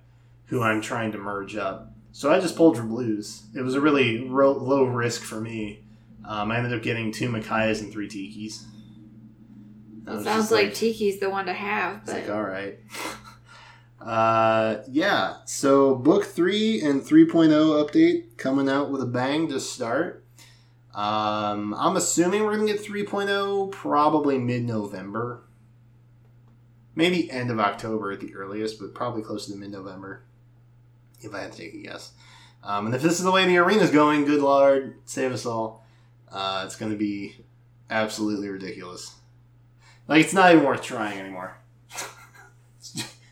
who I'm trying to merge up. So I just pulled for blues. It was a really ro- low risk for me. Um, I ended up getting two Micaiahs and three Tikis. Sounds just like, Tiki's the one to have, It's but like, all right. uh, yeah, so book 3 and 3.0 update coming out with a bang to start. Um, I'm assuming we're going to get 3.0 probably mid November. Maybe end of October at the earliest, but probably close to mid November, if I had to take a guess. Um, and if this is the way the arena's going, good lord, save us all. Uh, it's going to be absolutely ridiculous. Like, it's not even worth trying anymore.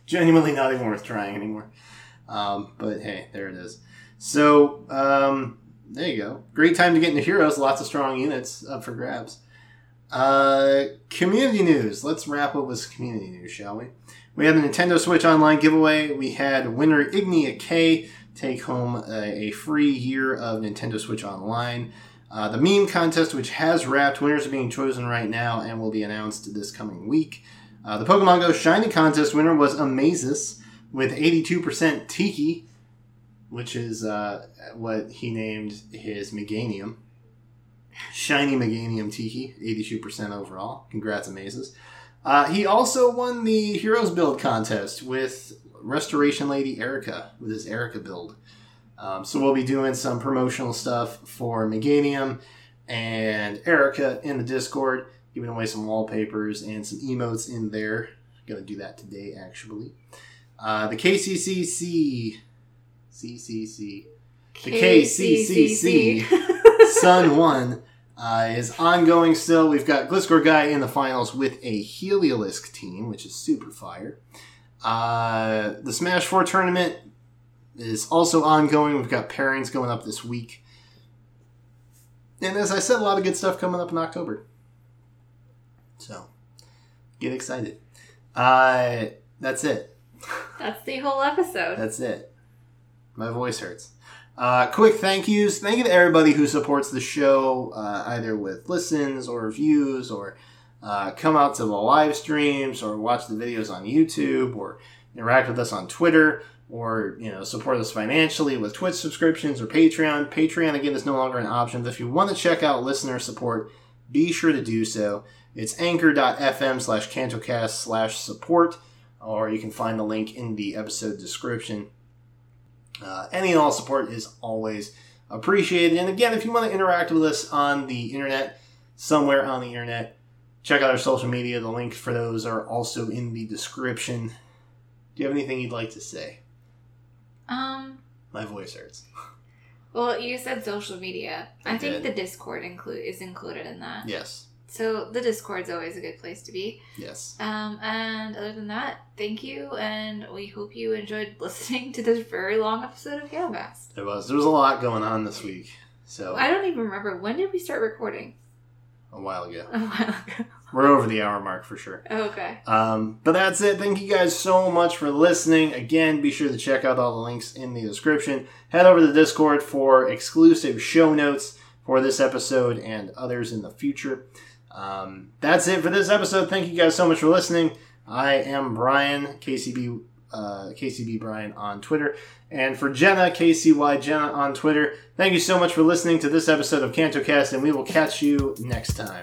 Genuinely not even worth trying anymore. Um, but hey, there it is. So um, there you go. Great time to get into heroes. Lots of strong units up for grabs. Uh, community news. Let's wrap up with community news, shall we? We had the Nintendo Switch Online giveaway. We had winner Ignia K take home a, a free year of Nintendo Switch Online. Uh, the meme contest, which has wrapped, winners are being chosen right now and will be announced this coming week. Uh, the Pokemon Go Shiny Contest winner was Amazus with 82% Tiki, which is uh, what he named his Meganium. Shiny Meganium Tiki, 82% overall. Congrats, Amazus. Uh, he also won the Heroes Build contest with Restoration Lady Eirika, with his Eirika build. Um, so we'll be doing some promotional stuff for Meganium and Eirika in the Discord, giving away some wallpapers and some emotes in there. Gonna do that today, actually. Uh, the KCCC, CCC, the KCCC, Sun One uh, is ongoing still. We've got Gliscor Guy in the finals with a Heliolisk team, which is super fire. Uh, the Smash 4 tournament is also ongoing. We've got pairings going up this week. And as I said, a lot of good stuff coming up in October. So, get excited. Uh, that's it. That's the whole episode. That's it. My voice hurts. Uh, quick thank yous. Thank you to everybody who supports the show, uh, either with listens or reviews, or uh, come out to the live streams, or watch the videos on YouTube, or interact with us on Twitter, or you know support us financially with Twitch subscriptions or Patreon. Patreon again is no longer an option. But if you want to check out listener support, be sure to do so. It's anchor.fm slash kantocast slash support, or you can find the link in the episode description. Uh, any and all support is always appreciated. And again, if you want to interact with us on the internet, somewhere on the internet, check out our social media. The links for those are also in the description. Do you have anything you'd like to say? Um. My voice hurts. Well, you said social media. I, I think did. the Discord include is included in that. Yes. So the Discord's always a good place to be. Yes. Um, and other than that, thank you, and we hope you enjoyed listening to this very long episode of GameFast. It was. There was a lot going on this week. So I don't even remember when did we start recording. a while ago. A while ago. We're over the hour mark for sure. Okay. Um, but that's it. Thank you guys so much for listening. Again, be sure to check out all the links in the description. Head over to the Discord for exclusive show notes for this episode and others in the future. Um, that's it for this episode. Thank you guys so much for listening. I am Brian, KCB, uh, KCB Brian on Twitter. And for Jenna, KCY Jenna on Twitter. Thank you so much for listening to this episode of KantoCast, and we will catch you next time.